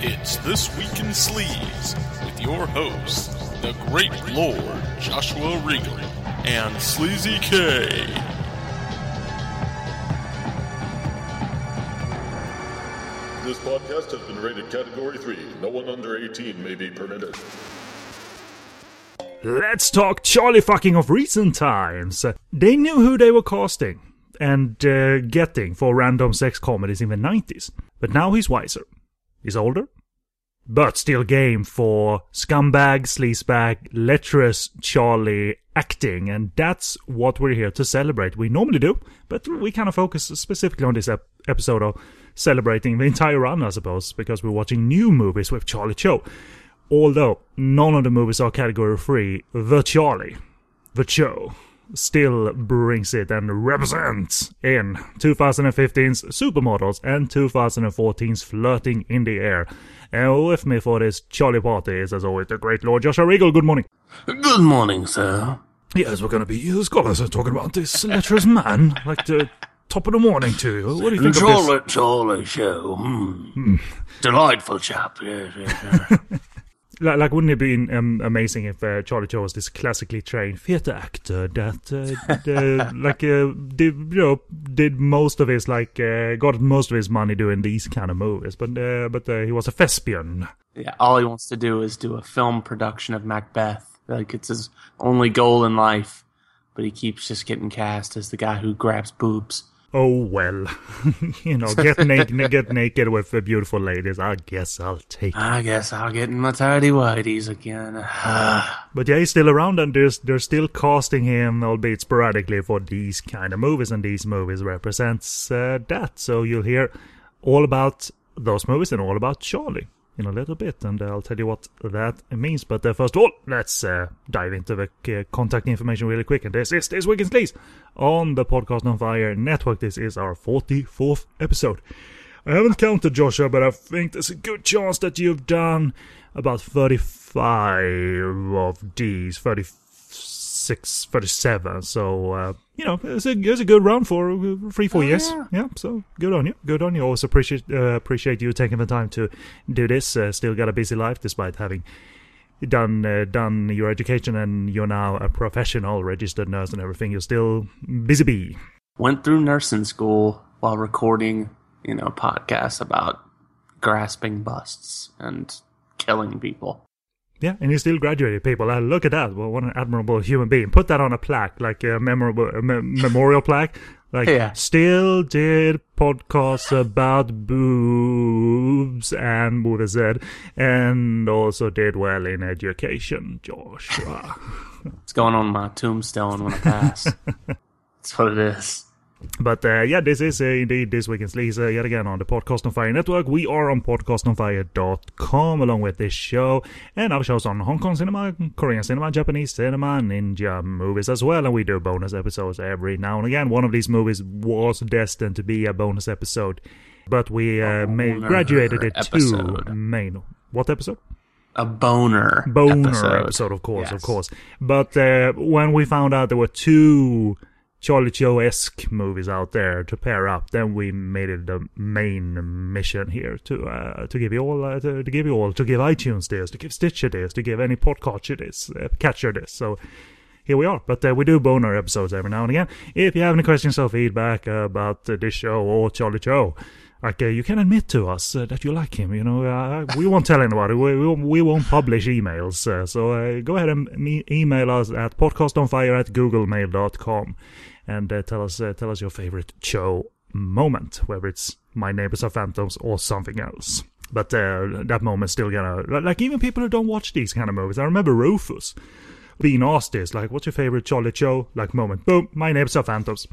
It's This Week in Sleaze with your hosts, the Great Lord Joshua Regal and Sleazy K. This podcast has been rated Category 3. No one under 18 may be permitted. Let's talk Charlie fucking of recent times. They knew who they were casting and uh, getting for random sex comedies in the 90s. But now he's wiser. He's older, but still game for scumbag, sleazebag, lecherous Charlie acting, and that's what we're here to celebrate. We normally do, but we kind of focus specifically on this ep- episode of celebrating the entire run, I suppose, because we're watching new movies with Charlie Cho. Although none of the movies are category free, the Charlie, the Show, still brings it and represents in 2015's Supermodels and 2014's Flirting in the Air. And with me for this Charlie party is, as always, the great Lord Joshua Regal. Good morning. Good morning, sir. Yes, we're going to be scholars are talking about this lecherous man, like the top of the morning to you. What do you think of this? Charlie, Charlie Cho. Hmm. Delightful chap. Yes, yes, yes. Like, like wouldn't it be um, amazing if uh, Charlie Cho was this classically trained theater actor that, uh, uh, like, uh, did you know, did most of his like, uh, got most of his money doing these kind of movies, but uh, but uh, he was a thespian. Yeah, all he wants to do is do a film production of Macbeth. Like it's his only goal in life, but he keeps just getting cast as the guy who grabs boobs. Oh well, you know, get naked, get naked with the beautiful ladies. I guess I'll take. it. I guess I'll get in my tidy whities again. But yeah, he's still around, and there's they're still casting him, albeit sporadically, for these kind of movies, and these movies represents uh, that. So you'll hear all about those movies and all about Charlie in a little bit, and I'll tell you what that means. But uh, first of all, let's uh, dive into the uh, contact information really quick. And this is this week in Sleaze on the Podcast on Fire network. This is our 44th episode. I haven't counted Joshua, but I think there's a good chance that you've done about 35 of these, 36, 37. So, uh, you know, it's a, it's a good run for uh, three, four years. Yeah. so good on you. Good on you. Also appreciate, uh, appreciate you taking the time to do this. Uh, still got a busy life despite having done uh, done your education and you're now a professional registered nurse and everything. You're still busy bee. Went through nursing school while recording, you know, podcasts about grasping busts and killing people. Yeah, and you still graduated people. Uh, look at that. Well, what an admirable human being. Put that on a plaque, like a memorable a me- memorial plaque. Like, Yeah. still did podcasts about boobs and movies, and also did well in education, Joshua. It's going on my tombstone when I pass. That's what it is. But uh, yeah, this is uh, indeed this week in Sleaze uh, yet again on the Podcast on Fire network. We are on podcastonfire.com along with this show and other shows on Hong Kong cinema, Korean cinema, Japanese cinema, ninja movies as well. And we do bonus episodes every now and again. One of these movies was destined to be a bonus episode, but we uh, graduated it episode. to main. What episode? A boner. boner episode. episode, of course, of course. But uh, when we found out there were two Charlie Cho esque movies out there to pair up, then we made it the main mission here to uh, to give you all uh, to, to give you all to give iTunes this, to give Stitcher this, to give any podcatcher this, uh, catcher this. So. Here we are, but uh, we do boner episodes every now and again. If you have any questions or feedback about this show or Charlie Cho, like uh, you can admit to us uh, that you like him. You know, uh, we won't tell anybody. We, we, won't- we won't publish emails. Uh, so uh, go ahead and me- email us at podcastonfire at googlemail.com and uh, tell us uh, tell us your favorite show moment, whether it's My Neighbors Are Phantoms or something else. But uh, that moment's still gonna like even people who don't watch these kind of movies. I remember Rufus being asked this, like, "What's your favorite Charlie Cho?" Like moment, boom, My Neighbors Are Phantoms.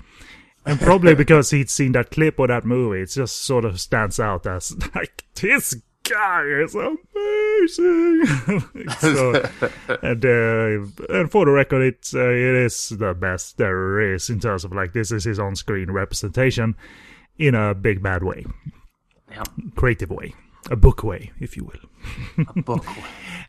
And probably because he'd seen that clip or that movie, it just sort of stands out as like this guy is amazing. so, and uh, and for the record, it's uh, it is the best there is in terms of like this is his on-screen representation in a big bad way, Yeah. creative way. A bookway, if you will. A book.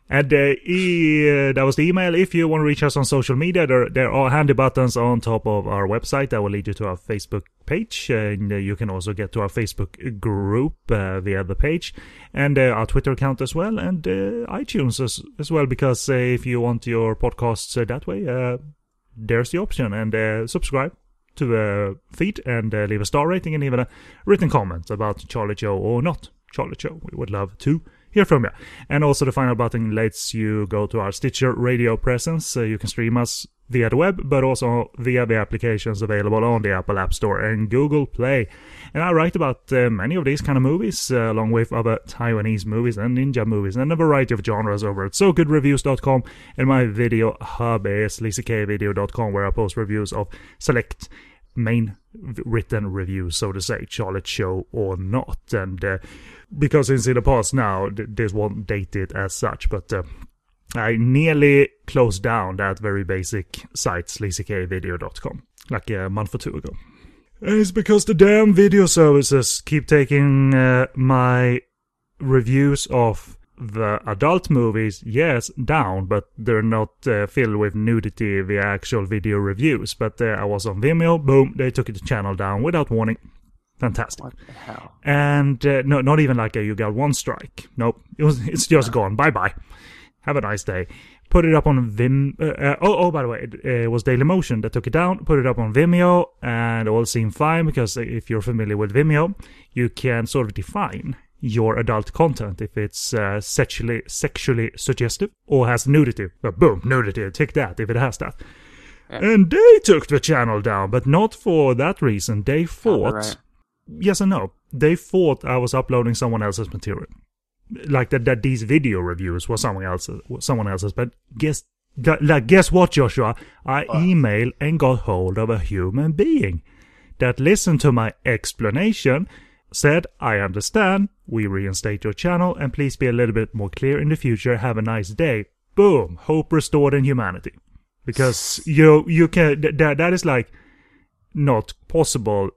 And uh, e- uh, that was the email. If you want to reach us on social media, there, there are handy buttons on top of our website that will lead you to our Facebook page. And uh, you can also get to our Facebook group uh, via the page and uh, our Twitter account as well, and uh, iTunes as, as well. Because uh, if you want your podcasts uh, that way, uh, there's the option. And uh, subscribe to the feed and uh, leave a star rating and even a written comment about Charlie Cho or not Charlie Cho. We would love to hear from you. And also the final button lets you go to our Stitcher radio presence. Uh, you can stream us via the web, but also via the applications available on the Apple App Store and Google Play. And I write about uh, many of these kind of movies, uh, along with other Taiwanese movies and ninja movies, and a variety of genres over at SoGoodReviews.com. And my video hub is SleazyKVideo.com, where I post reviews of select main written review, so to say, Charlie Cho or not. And uh, because it's in the past now, th- this won't date it as such, but uh, I nearly closed down that very basic site, SleazyKVideo.com, like a month or two ago. It's because the damn video services keep taking uh, my reviews of the adult movies, yes, down, but they're not uh, filled with nudity via actual video reviews. But uh, I was on Vimeo, boom, they took the channel down without warning. Fantastic. What the hell? And uh, no, not even like a, you got one strike. Nope, it was it's just gone. Bye bye. Have a nice day. Put it up on Vim. Uh, uh, oh, oh, by the way, it, it was Dailymotion that took it down. Put it up on Vimeo, and all seemed fine because if you're familiar with Vimeo, you can sort of define your adult content if it's uh, sexually sexually suggestive or has nudity. Uh, boom, nudity. take that if it has that. And they took the channel down, but not for that reason. They thought Copyright. yes and no. They thought I was uploading someone else's material, like that. That these video reviews were someone else's. Someone else's. But guess, like, guess what, Joshua? I emailed and got hold of a human being that listened to my explanation, said, "I understand. We reinstate your channel, and please be a little bit more clear in the future. Have a nice day." Boom. Hope restored in humanity. Because you you can that that is like not possible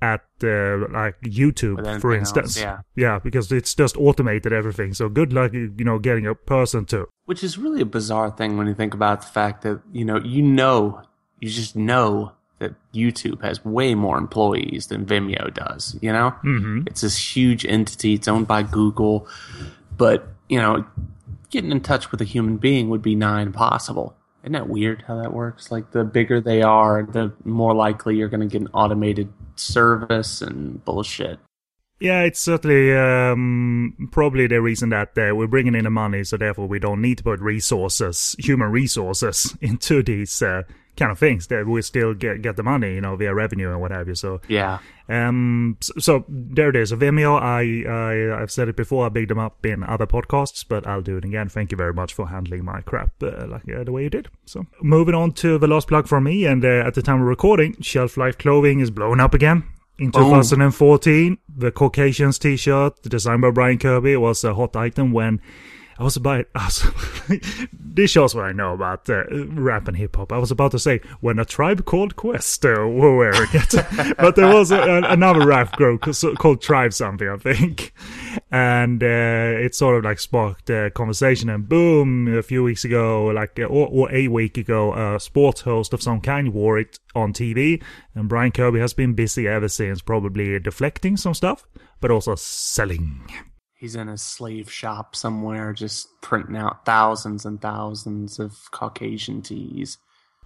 at uh, like YouTube, for else, instance. yeah. yeah, because it's just automated everything. So good luck, you know, getting a person to. Which is really a bizarre thing when you think about the fact that, you know, you know, you just know that YouTube has way more employees than Vimeo does, you know? Mm-hmm. It's this huge entity, it's owned by Google, but, you know, getting in touch with a human being would be nigh impossible. Isn't that weird how that works? Like, the bigger they are, the more likely you're going to get an automated service and bullshit. Yeah, it's certainly um, probably the reason that uh, we're bringing in the money, so therefore we don't need to put resources, human resources, into these uh, kind of things. That we still get get the money, you know, via revenue and what have you. So Yeah. Um, so, so there it is. Vimeo, I, I, I've said it before, I bigged them up in other podcasts, but I'll do it again. Thank you very much for handling my crap uh, like uh, the way you did. So, moving on to the last plug from me, and uh, at the time of recording, Shelf Life Clothing is blowing up again. In Boom. 2014, the Caucasians t-shirt, designed by Brian Kirby, was a hot item when I was about. I was, this shows what I know about uh, rap and hip hop. I was about to say when a tribe called Quest uh, were wearing it, but there was a, a- another rap group called Tribe something, I think, and uh, it sort of like sparked a conversation. And boom, a few weeks ago, like uh, or, or a week ago, a sports host of some kind wore it on TV, and Brian Kirby has been busy ever since, probably deflecting some stuff, but also selling. He's in a slave shop somewhere, just printing out thousands and thousands of Caucasian teas.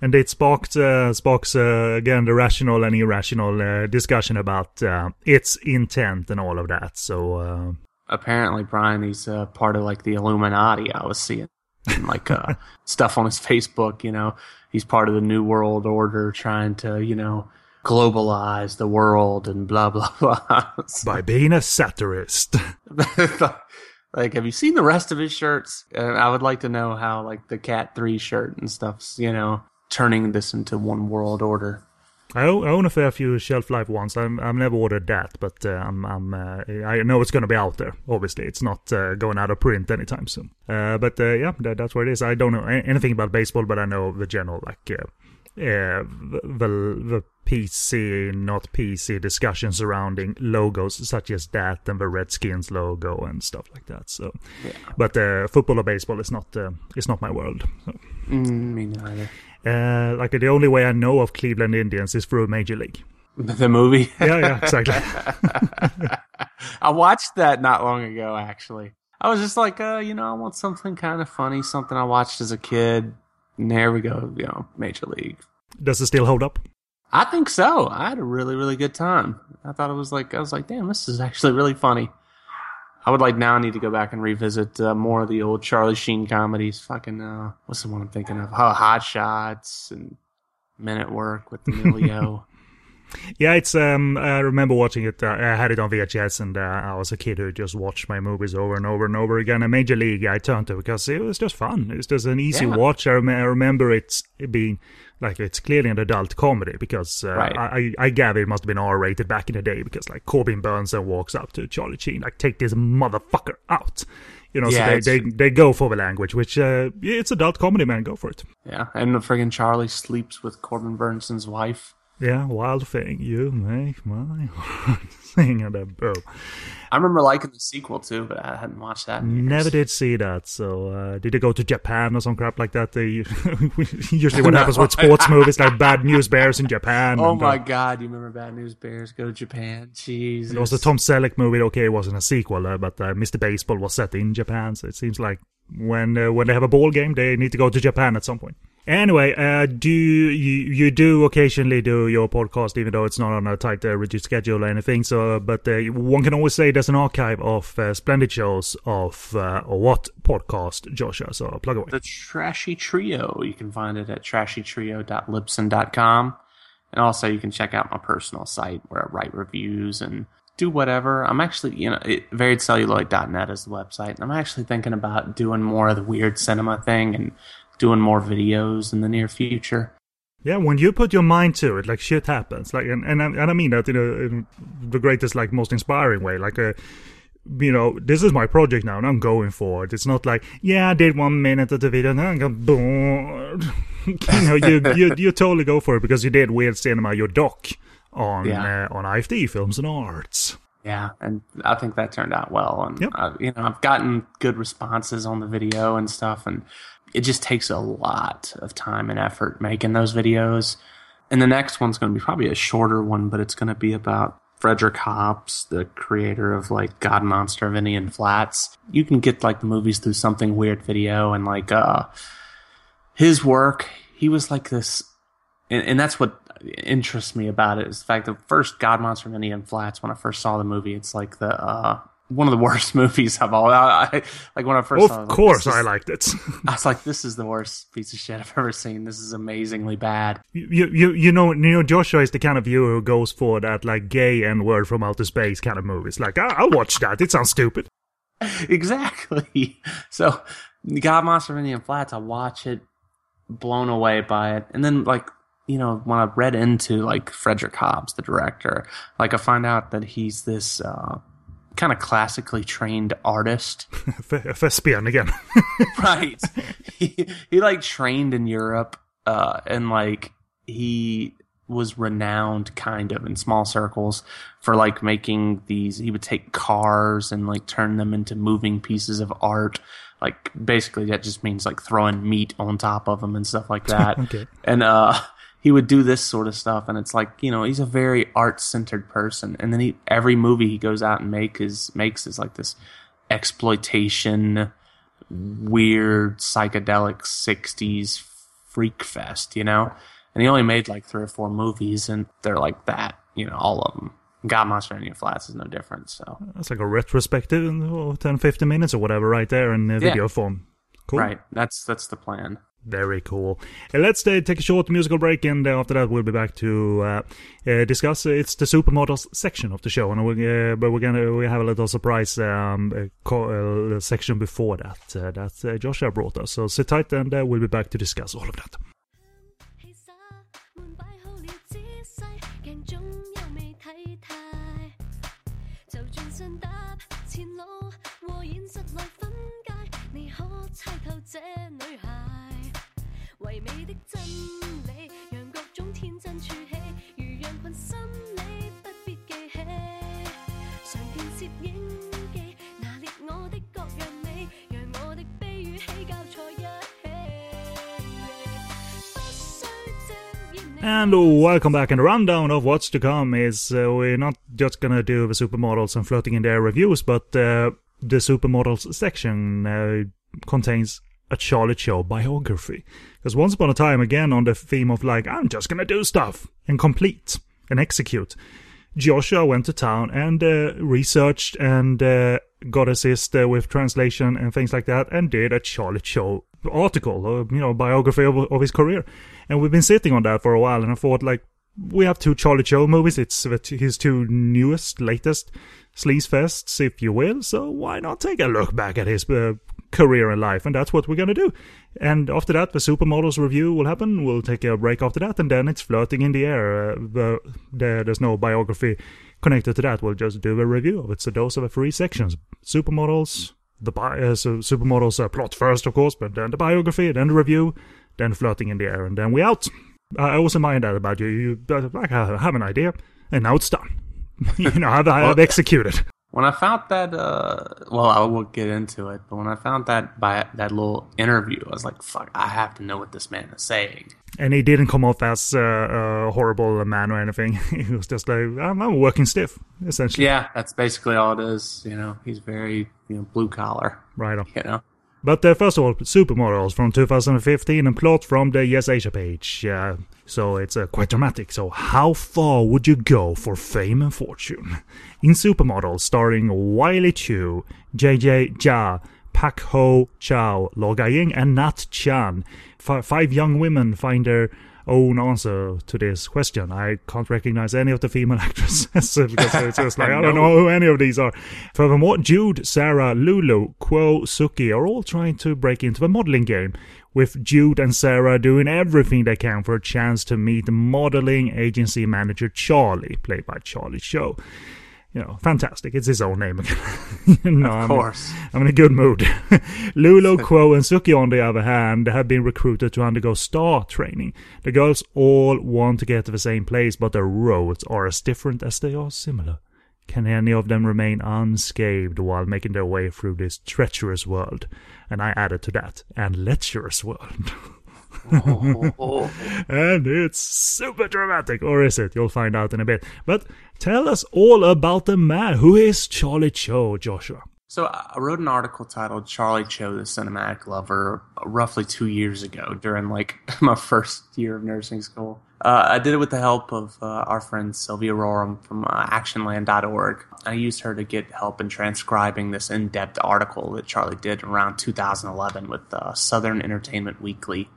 And it sparked uh, sparks uh, again the rational and irrational uh, discussion about uh, its intent and all of that. So uh, Apparently, Brian, he's uh, part of like the Illuminati. I was seeing like uh, stuff on his Facebook. You know, he's part of the New World Order, trying to you know globalize the world and blah blah blah. by being a satirist, like, have you seen the rest of his shirts? Uh, I would like to know how like the Cat Three shirt and stuff's you know turning this into one world order. I own, a fair few shelf life ones. I'm, I've never ordered that, but uh, I'm, I'm uh, I know it's going to be out there. Obviously, it's not uh, going out of print anytime soon. Uh, but uh, yeah, that, that's where it is. I don't know anything about baseball, but I know the general like uh, the the PC not PC discussion surrounding logos such as that and the Redskins logo and stuff like that. So, but uh, football or baseball is not uh, is not my world. So, Mm, me neither. uh, like the only way I know of Cleveland Indians is through Major League. The movie. Yeah, yeah, exactly. I watched that not long ago, actually. I was just like, uh, you know, I want something kind of funny, something I watched as a kid. And there we go, you know, Major League. Does it still hold up? I think so. I had a really, really good time. I thought it was like, I was like, damn, this is actually really funny. I would like now I need to go back and revisit uh, more of the old Charlie Sheen comedies. Fucking, uh, what's the one I'm thinking of? Oh, Hot Shots and Men at Work with Emilio. Yeah, it's. Um, I remember watching it. Uh, I had it on VHS, and uh, I was a kid who just watched my movies over and over and over again. And Major League, I turned to because it was just fun. It's just an easy Yeah. watch. I, rem- I remember it's being like it's clearly an adult comedy because uh, Right. I, I gather it must have been R-rated back in the day because like Corbin Bernsen walks up to Charlie Sheen like take this motherfucker out. You know, Yeah, so they, they they go for the language, which uh, it's adult comedy, man. Go for it. yeah, and the friggin' Charlie sleeps with Corbin Bernsen's wife. Yeah, wild thing, you make my heart sing and a bow. I remember liking the sequel too, but I hadn't watched that. Never did see that. So uh, did they go to Japan or some crap like that? They usually what happens with sports movies like Bad News Bears in Japan. Oh and, my uh, god, you remember Bad News Bears go to Japan? Jeez. It was a Tom Selleck movie. Okay, it wasn't a sequel, uh, but uh, Mr. Baseball was set in Japan. So it seems like when uh, when they have a ball game, they need to go to Japan at some point. Anyway, uh, do you you do occasionally do your podcast, even though it's not on a tight, uh, rigid schedule or anything? So, but uh, one can always say there's an archive of uh, splendid shows of uh, what podcast, Joshua. So plug away. the Trashy Trio. You can find it at trashytrio.libsyn.com. And also, you can check out my personal site where I write reviews and do whatever. I'm actually, you know, it, variedcelluloid.net is the website. And I'm actually thinking about doing more of the weird cinema thing and doing more videos in the near future. Yeah, when you put your mind to it, like shit happens. Like, and and I, and I mean that in, a, in the greatest, like most inspiring way. Like, uh, you know, this is my project now, and I'm going for it. It's not like, yeah, I did one minute of the video, and then I got bored. you know, you, you you totally go for it because you did weird cinema, your doc on Yeah. uh, on IFD Films and Arts. Yeah, and I think that turned out well. And Yep. I, you know, I've gotten good responses on the video and stuff, and it just takes a lot of time and effort making those videos. And the next one's going to be probably a shorter one, but it's going to be about Frederick Hobbs, the creator of like God Monster of Indian Flats. You can get like the movies through something weird video, and like uh, his work. He was like this and, and that's what interests me about it is the fact that first God Monster of Indian Flats when I first saw the movie it's like the uh one of the worst movies I've all I, I- like when I first saw it, Of like, course, is- I liked it. I was like this is the worst piece of shit I've ever seen this is amazingly bad you you you know, you know, Joshua is the kind of viewer who goes for that like gay and word from outer space kind of movies. Like, I- I'll watch that. It sounds stupid. exactly so God Monster of Indian Flats I watch it blown away by it and then like you know when I read into like Frederick Hobbs the director like I find out that he's this uh kind of classically trained artist F- thespian again. right he, he like trained in europe uh and like he was renowned kind of in small circles for like making these he would take cars and like turn them into moving pieces of art like basically that just means like throwing meat on top of them and stuff like that Okay. and uh he would do this sort of stuff and it's like you know he's a very art centered person and then he every movie he goes out and make is makes is like this exploitation weird psychedelic 60s freak fest you know? And he only made like three or four movies and they're like that you know all of them god monster and Indian flats is no different so. That's like a retrospective in oh, 10, 15 minutes or whatever right there in video form. Cool. right. That's that's the plan Very cool. Uh, let's uh, take a short musical break, and uh, after that, we'll be back to uh, uh, discuss. Uh, it's the supermodels section of the show, and we, but we're gonna we have a little surprise um, co- section before that that Joshua brought us. So sit tight, and we'll be back to discuss all of that. And welcome back, and a rundown of what's to come is uh, we're not just gonna do the supermodels and floating in their reviews, but uh, the supermodels section uh, contains a Charlie Cho biography. Because once upon a time, again on the theme of like, I'm just gonna do stuff and complete and execute. Joshua went to town and uh, researched and uh, got assist uh, with translation and things like that, and did a Charlie Cho article, or you know, biography of, of his career. And we've been sitting on that for a while, and I thought like, we have two Charlie Cho movies. It's his two newest, latest sleaze fests, if you will. So why not take a look back at his uh, career and life? And that's what we're gonna do. And after that, the supermodels review will happen. We'll take a break after that, and then it's Flirting in the Air. Uh, the, the, there's no biography connected to that. We'll just do a review of it. So those are the three sections: supermodels, the bi- uh, so supermodels uh, plot first, of course, but then the biography, then the review, then Flirting in the Air, and then we out. I also mind that about you. You uh, like I have an idea, and now it's done. you know, I've, I've executed. When I found that, uh, well, I will get into it, but when I found that by that little interview, I was like, "Fuck, I have to know what this man is saying." And he didn't come off as uh, a horrible man or anything. he was just like, I'm, I'm working stiff, essentially. Yeah, that's basically all it is. You know, he's very you know blue collar. Right on. You know, But uh, first of all, Supermodels from 2015 and plot from the Yes Asia page. Uh, so it's uh, quite dramatic. So how far would you go for fame and fortune? In Supermodels, starring Wiley Chu, JJ Jia, Pak Ho Chow, Lo Gai-ying, and Nat Chan. F- five young women find their own answer to this question. I can't recognize any of the female actresses because it's just like, I don't know who any of these are. Furthermore, Jude, Sarah, Lulu, Quo, Suki are all trying to break into the modeling game, with Jude and Sarah doing everything they can for a chance to meet modeling agency manager Charlie, played by Charlie Show. You know, fantastic. It's his own name again. no, of I'm- course. I'm in a good mood. Lulu, Quo, and Suki, on the other hand, have been recruited to undergo star training. The girls all want to get to the same place, but their roads are as different as they are similar. Can any of them remain unscathed while making their way through this treacherous world? And I added to that, and lecherous world. and it's super dramatic, or is it? You'll find out in a bit. But tell us all about the man who is Charlie Cho, Joshua. So I wrote an article titled "Charlie Cho, the Cinematic Lover" roughly two years ago during like my first year of nursing school. Uh, I did it with the help of uh, our friend Sylvia Roram from uh, ActionLand.org. I used her to get help in transcribing this in-depth article that Charlie did around 2011 with uh, Southern Entertainment Weekly.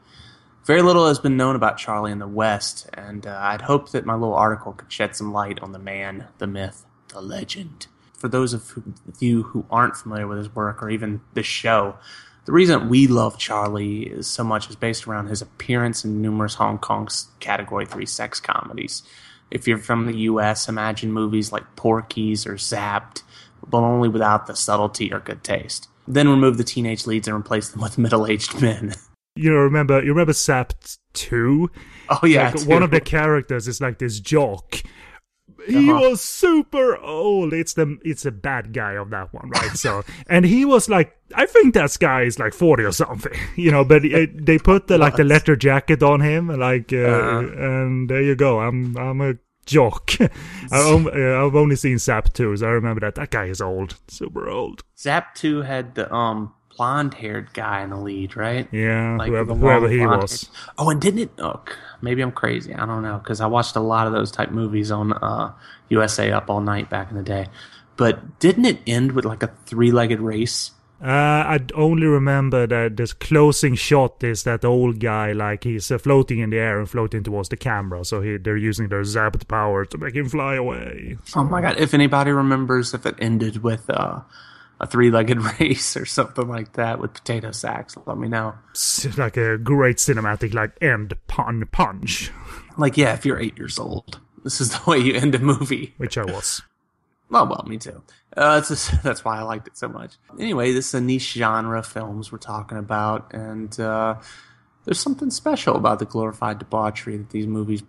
Very little has been known about Charlie in the West, and uh, I'd hoped that my little article could shed some light on the man, the myth, the legend. For those of you who aren't familiar with his work or even this show, the reason we love Charlie so much is based around his appearance in numerous Hong Kong's Category 3 sex comedies. If you're from the US, imagine movies like Porky's or Zapped, but only without the subtlety or good taste. Then remove the teenage leads and replace them with middle aged men. you know, remember you remember Zap two? Oh, yeah. Like, one of the characters is like this jock. He Uh-huh. was super old. It's the it's a bad guy of that one, right? So, and he was like, I think that guy is like forty or something, you know. But it, they put the like the leather jacket on him, like, uh, Uh-huh. and there you go. I'm I'm a jock. I've only seen Zap two, so I remember that that guy is old, super old. Zap 2 had the um blonde haired guy in the lead, right? Yeah, Like whoever, whoever he was. Oh, and didn't it? Oh, maybe I'm crazy. I don't know because I watched a lot of those type movies on uh, USA Up All Night back in the day. But didn't it end with like a three legged race? Uh, I only remember that this closing shot is that old guy, like he's uh, floating in the air and floating towards the camera. So he, they're using their zapped power to make him fly away. Oh my god! If anybody remembers if it ended with uh, a three legged race or something like that with potato sacks, let me know. It's like a great cinematic, like end pun punch, Like, yeah, if you're eight years old, this is the way you end a movie. which I was. Well, well, me too. Uh, just, that's why I liked it so much. Anyway, this is a niche genre of films we're talking about, and uh, there's something special about the glorified debauchery that these movies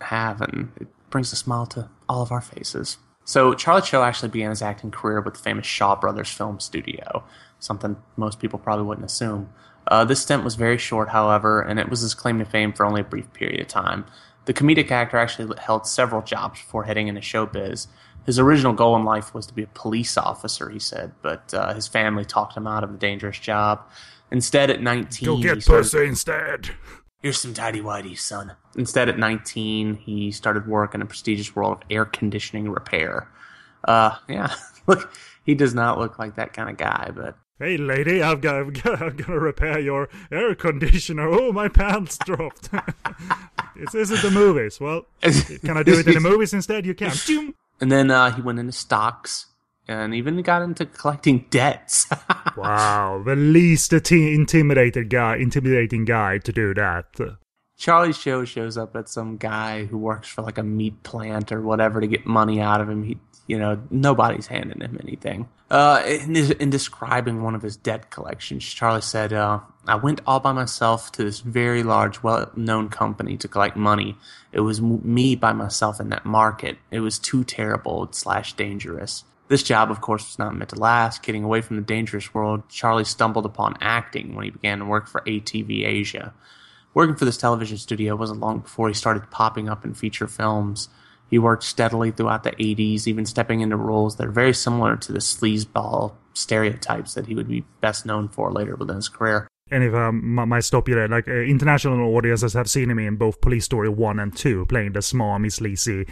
have, and it brings a smile to all of our faces. So, Charlie Cho actually began his acting career with the famous Shaw Brothers Film Studio, something most people probably wouldn't assume. Uh, this stint was very short, however, and it was his claim to fame for only a brief period of time. The comedic actor actually held several jobs before heading into showbiz. His original goal in life was to be a police officer, he said, but uh, his family talked him out of the dangerous job. Instead, at 19, Go he get started- pussy instead. Here's some tidy whities, son. Instead, at 19, he started work in a prestigious world of air conditioning repair. Uh, yeah, look, he does not look like that kind of guy, but Hey, lady, I've got, I've got, I'm gonna repair your air conditioner. Oh, my pants dropped. this isn't the movies. Well, can I do it in the movies instead? You can. Zoom. And then uh, he went into stocks and even got into collecting debts. Wow, the least ati- intimidated guy, intimidating guy to do that. Charlie Cho shows up at some guy who works for like a meat plant or whatever to get money out of him. He, you know, nobody's handing him anything. Uh, in, in describing one of his debt collections, Charlie said, uh, "I went all by myself to this very large, well-known company to collect money. It was m- me by myself in that market. It was too terrible slash dangerous." This job, of course, was not meant to last. Getting away from the dangerous world, Charlie stumbled upon acting when he began to work for ATV Asia. Working for this television studio wasn't long before he started popping up in feature films. He worked steadily throughout the 80s, even stepping into roles that are very similar to the sleazeball stereotypes that he would be best known for later within his career. And if I might stop you there, like uh, international audiences have seen him in both Police Story 1 and 2, playing the small smarmy, sleazy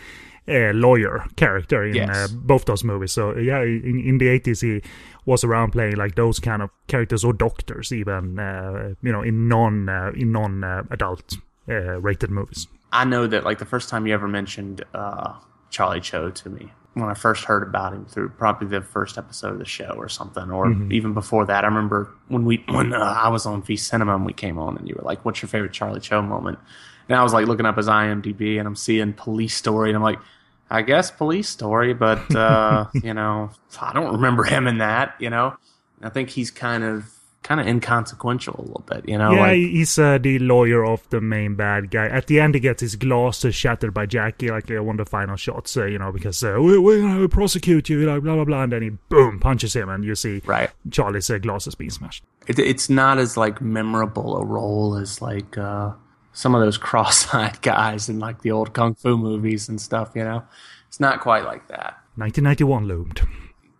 uh, lawyer character in Yes. uh, both those movies. So, yeah, in, in the 80s, he was around playing like those kind of characters or doctors, even, uh, you know, in non uh, in non adult uh, rated movies. I know that like the first time you ever mentioned uh, Charlie Cho to me, when I first heard about him through probably the first episode of the show or something, or even before that. I remember when we when uh, I was on V Cinema and we came on, and you were like, "What's your favorite Charlie Cho moment?" And I was like looking up his IMDb, and I'm seeing Police Story, and I'm like. I guess police story, but uh, you know, I don't remember him in that. You know, I think he's kind of kind of inconsequential a little bit. You know, yeah, like, he's uh, the lawyer of the main bad guy. At the end, he gets his glasses shattered by Jackie, like uh, one of the final shots, uh, you know, because uh, we, we're going to prosecute you, like, blah, blah, blah. And then he, boom, punches him, and you see right. Charlie's uh, glasses being smashed. it, it's not as like memorable a role as like uh, some of those cross-eyed guys in like the old kung fu movies and stuff. You know, it's not quite like that. 1991 loomed.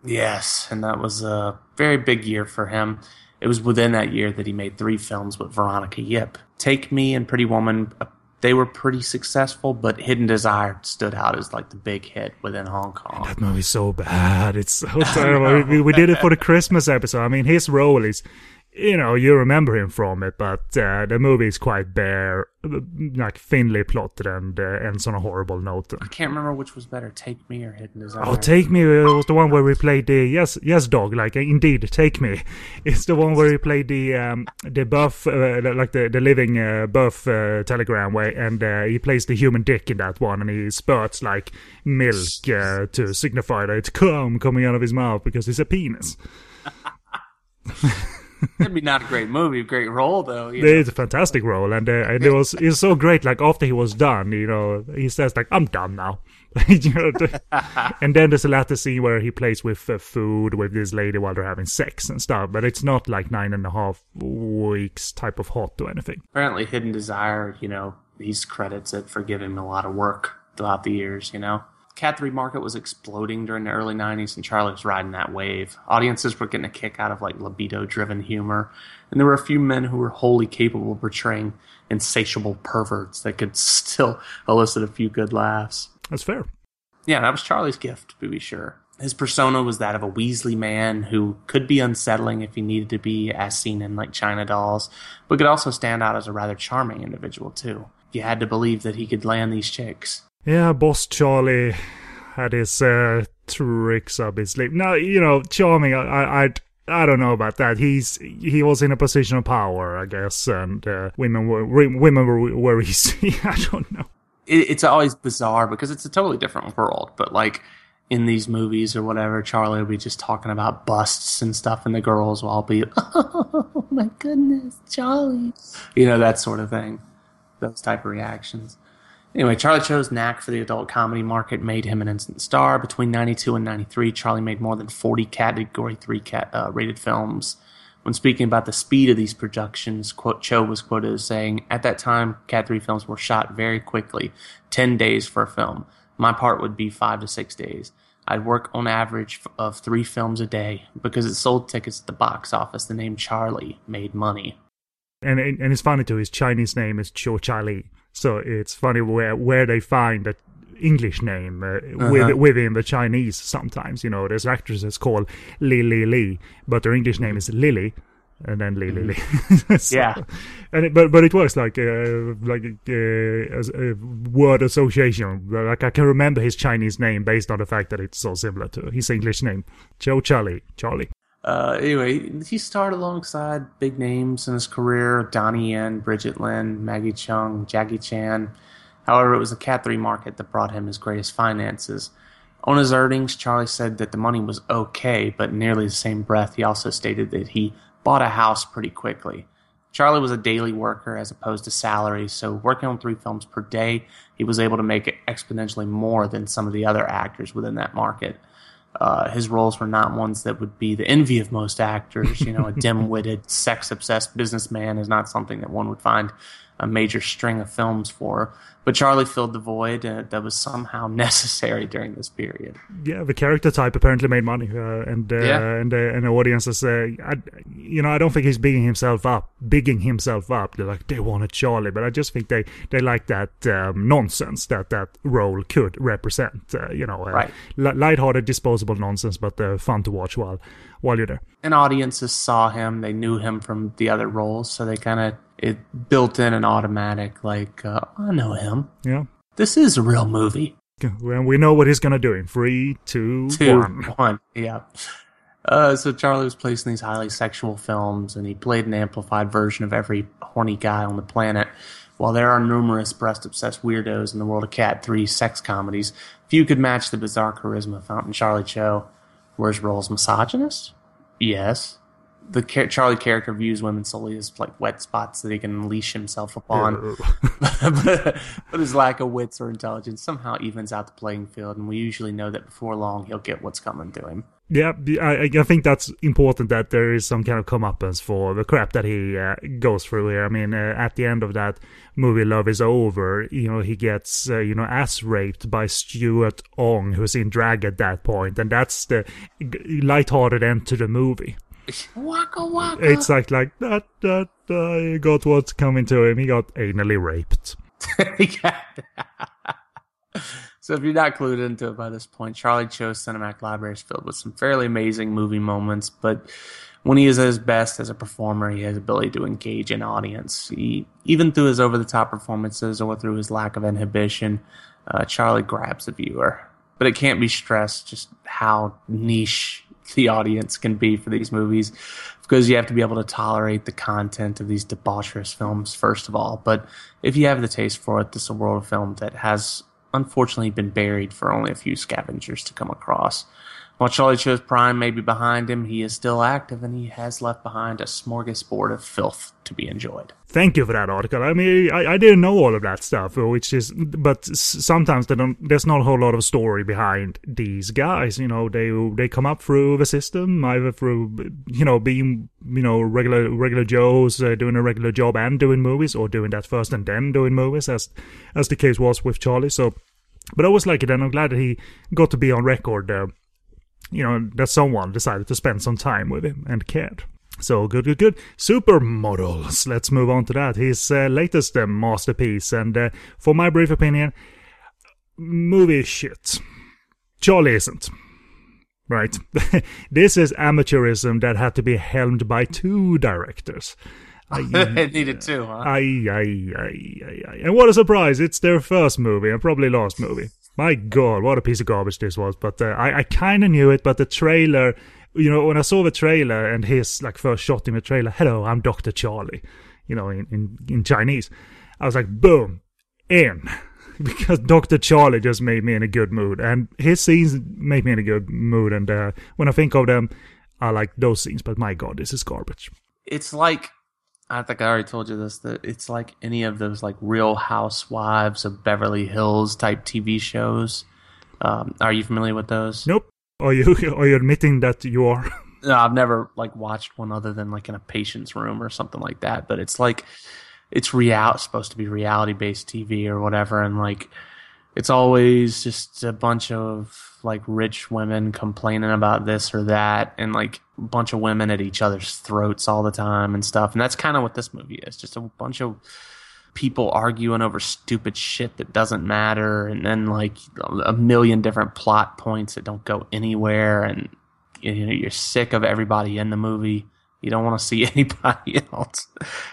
Yes, and that was a very big year for him. It was within that year that he made three films with Veronica Yip. Take Me and Pretty Woman, uh, they were pretty successful, but Hidden Desire stood out as like the big hit within Hong Kong. That movie's so bad. It's so terrible. we, we did it for the Christmas episode. I mean, his role is, you know, you remember him from it, but uh, the movie is quite bare, like thinly plotted and uh, ends on a horrible note. I can't remember which was better, Take Me or Hidden Desire. Oh, Take Me uh, was the one where we played the yes, yes, dog. Like indeed, Take Me. It's the one where we played the um, the buff, uh, like the the living uh, buff uh, telegram way, and uh, he plays the human dick in that one, and he spurts like milk uh, to signify that it's cum coming out of his mouth because it's a penis. That'd be not a great movie, great role though. you know. It's a fantastic role, and, uh, and it was it's so great. Like after he was done, you know, he says like, "I'm done now." You know, and then there's a latter scene where he plays with uh, food with this lady while they're having sex and stuff, but it's not like nine and a half weeks type of hot or anything. Apparently, Hidden Desire, you know, he's credits it for giving him a lot of work throughout the years, you know. Cat 3 market was exploding during the early 90s, and Charlie was riding that wave. Audiences were getting a kick out of like libido driven humor, and there were a few men who were wholly capable of portraying insatiable perverts that could still elicit a few good laughs. That's fair. Yeah, that was Charlie's gift, to be sure. His persona was that of a Weasley man who could be unsettling if he needed to be, as seen in like China Dolls, but could also stand out as a rather charming individual too. You had to believe that he could land these chicks. Yeah, Boss Charlie had his uh, tricks up his sleeve. Now, you know, charming. I, I, I don't know about that. He's he was in a position of power, I guess, and uh, women were women were were easy. I don't know. It, it's always bizarre because it's a totally different world, but like in these movies or whatever, Charlie will be just talking about busts and stuff, and the girls will all be, "Oh my goodness, Charlie," you know that sort of thing. Those type of reactions. Anyway, Charlie Cho's knack for the adult comedy market made him an instant star. Between 92 and 93, Charlie made more than 40 Category 3 cat, uh, rated films, When speaking about the speed of these productions, quote, Cho was quoted as saying, At that time, Cat 3 films were shot very quickly, 10 days for a film. My part would be five to six days. I'd work on average of three films a day. Because it sold tickets at the box office, the name Charlie made money. and and it's funny too. His Chinese name is Cho Charlie, so it's funny where where they find that English name uh, with, within the Chinese. Sometimes you know, there's actresses called Li Li Li, but their English name is Lily, and then Li Li Li. So- Yeah. and it, but but it works like uh, like uh, as a word association. Like I can remember his Chinese name based on the fact that it's so similar to his English name, Cho Charlie Charlie. Uh, anyway, he starred alongside big names in his career Donnie Yen, Brigitte Lin, Maggie Cheung, Jackie Chan. However, it was the Cat 3 market that brought him his greatest finances. On his earnings, Charlie said that the money was okay, but nearly the same breath, he also stated that he bought a house pretty quickly. Charlie was a daily worker as opposed to salary, so working on three films per day, he was able to make exponentially more than some of the other actors within that market. Uh, his roles were not ones that would be the envy of most actors. You know, a dim-witted, sex-obsessed businessman is not something that one would find a major string of films for. But Charlie filled the void uh, that was somehow necessary during this period. yeah, the character type apparently made money, uh, and uh, Yeah. and uh, and the audiences, uh, I, you know, I don't think he's bigging himself up, bigging himself up. They're like they wanted Charlie, but I just think they they like that um, nonsense that that role could represent. Uh, you know, uh, Right. li- lighthearted, disposable nonsense, but uh, fun to watch while while you're there. And audiences saw him; they knew him from the other roles, so they kind of it built in an automatic like, uh, I know him. Yeah, This is a real movie. and we know what he's gonna do in three, two, Two, one. one, yeah. Uh, so Charlie was placed in these highly sexual films, and he played an amplified version of every horny guy on the planet. While there are numerous breast-obsessed weirdos in the world of Cat 3 sex comedies, few could match the bizarre charisma found in Charlie Cho. Were his roles misogynist? Yes. The Charlie character views women solely as like wet spots that he can unleash himself upon but, but his lack of wits or intelligence somehow evens out the playing field, and we usually know that before long he'll get what's coming to him. Yeah, I, I think that's important that there is some kind of comeuppance for the crap that he uh, goes through here. I mean, uh, at the end of that movie, Love is Over, you know, he gets, uh, you know, ass raped by Stuart Ong, who's in drag at that point, and that's the lighthearted end to the movie. Waka waka. It's like, like that, that, uh, he got what's coming to him. He got anally raped. so if you're not clued into it by this point, Charlie Cho's cinematic library is filled with some fairly amazing movie moments, but when he is at his best as a performer, he has ability to engage an audience. He, even through his over-the-top performances or through his lack of inhibition, uh, Charlie grabs the viewer. But it can't be stressed just how niche the audience can be for these movies because you have to be able to tolerate the content of these debaucherous films first of all. But if you have the taste for it this is a world of film that has unfortunately been buried for only a few scavengers to come across while Charlie Cho's prime may be behind him, he is still active and he has left behind a smorgasbord of filth to be enjoyed. Thank you for that article. I mean, I, I didn't know all of that stuff, which is, but sometimes. There's not a whole lot of story behind these guys. You know, they they come up through the system, either through you know being you know regular regular Joes uh, doing a regular job and doing movies, or doing that first and then doing movies, as as the case was with Charlie. So, but I was like it, and I'm glad that he got to be on record. Uh, you know, that someone decided to spend some time with him and cared. So good, good, good. Supermodels. Let's move on to that. His uh, latest uh, masterpiece, and uh, for my brief opinion, movie shit. Charlie isn't. Right. this is amateurism that had to be helmed by two directors. it needed two, huh? Aye, aye, aye, aye, aye. And what a surprise! It's their first movie and probably last movie. My God, what a piece of garbage this was! But uh, I, I kind of knew it. But the trailer, you know, when I saw the trailer and his like first shot in the trailer, "Hello, I'm Doctor Charlie," you know, in in, in Chinese, I was like, boom, in. Because Dr. Charlie just made me in a good mood, and his scenes make me in a good mood. And uh, when I think of them, I like those scenes. But my God, this is garbage. It's like I think I already told you this that it's like any of those like Real Housewives of Beverly Hills type TV shows. Um, are you familiar with those? Nope. Are you are you admitting that you are? No, I've never like watched one other than like in a patient's room or something like that. But it's like it's real supposed to be reality based TV or whatever, and like it's always just a bunch of like rich women complaining about this or that, and like a bunch of women at each other's throats all the time and stuff. And that's kind of what this movie is just a bunch of people arguing over stupid shit that doesn't matter, and then like a million different plot points that don't go anywhere, and you know you're sick of everybody in the movie. You don't want to see anybody else.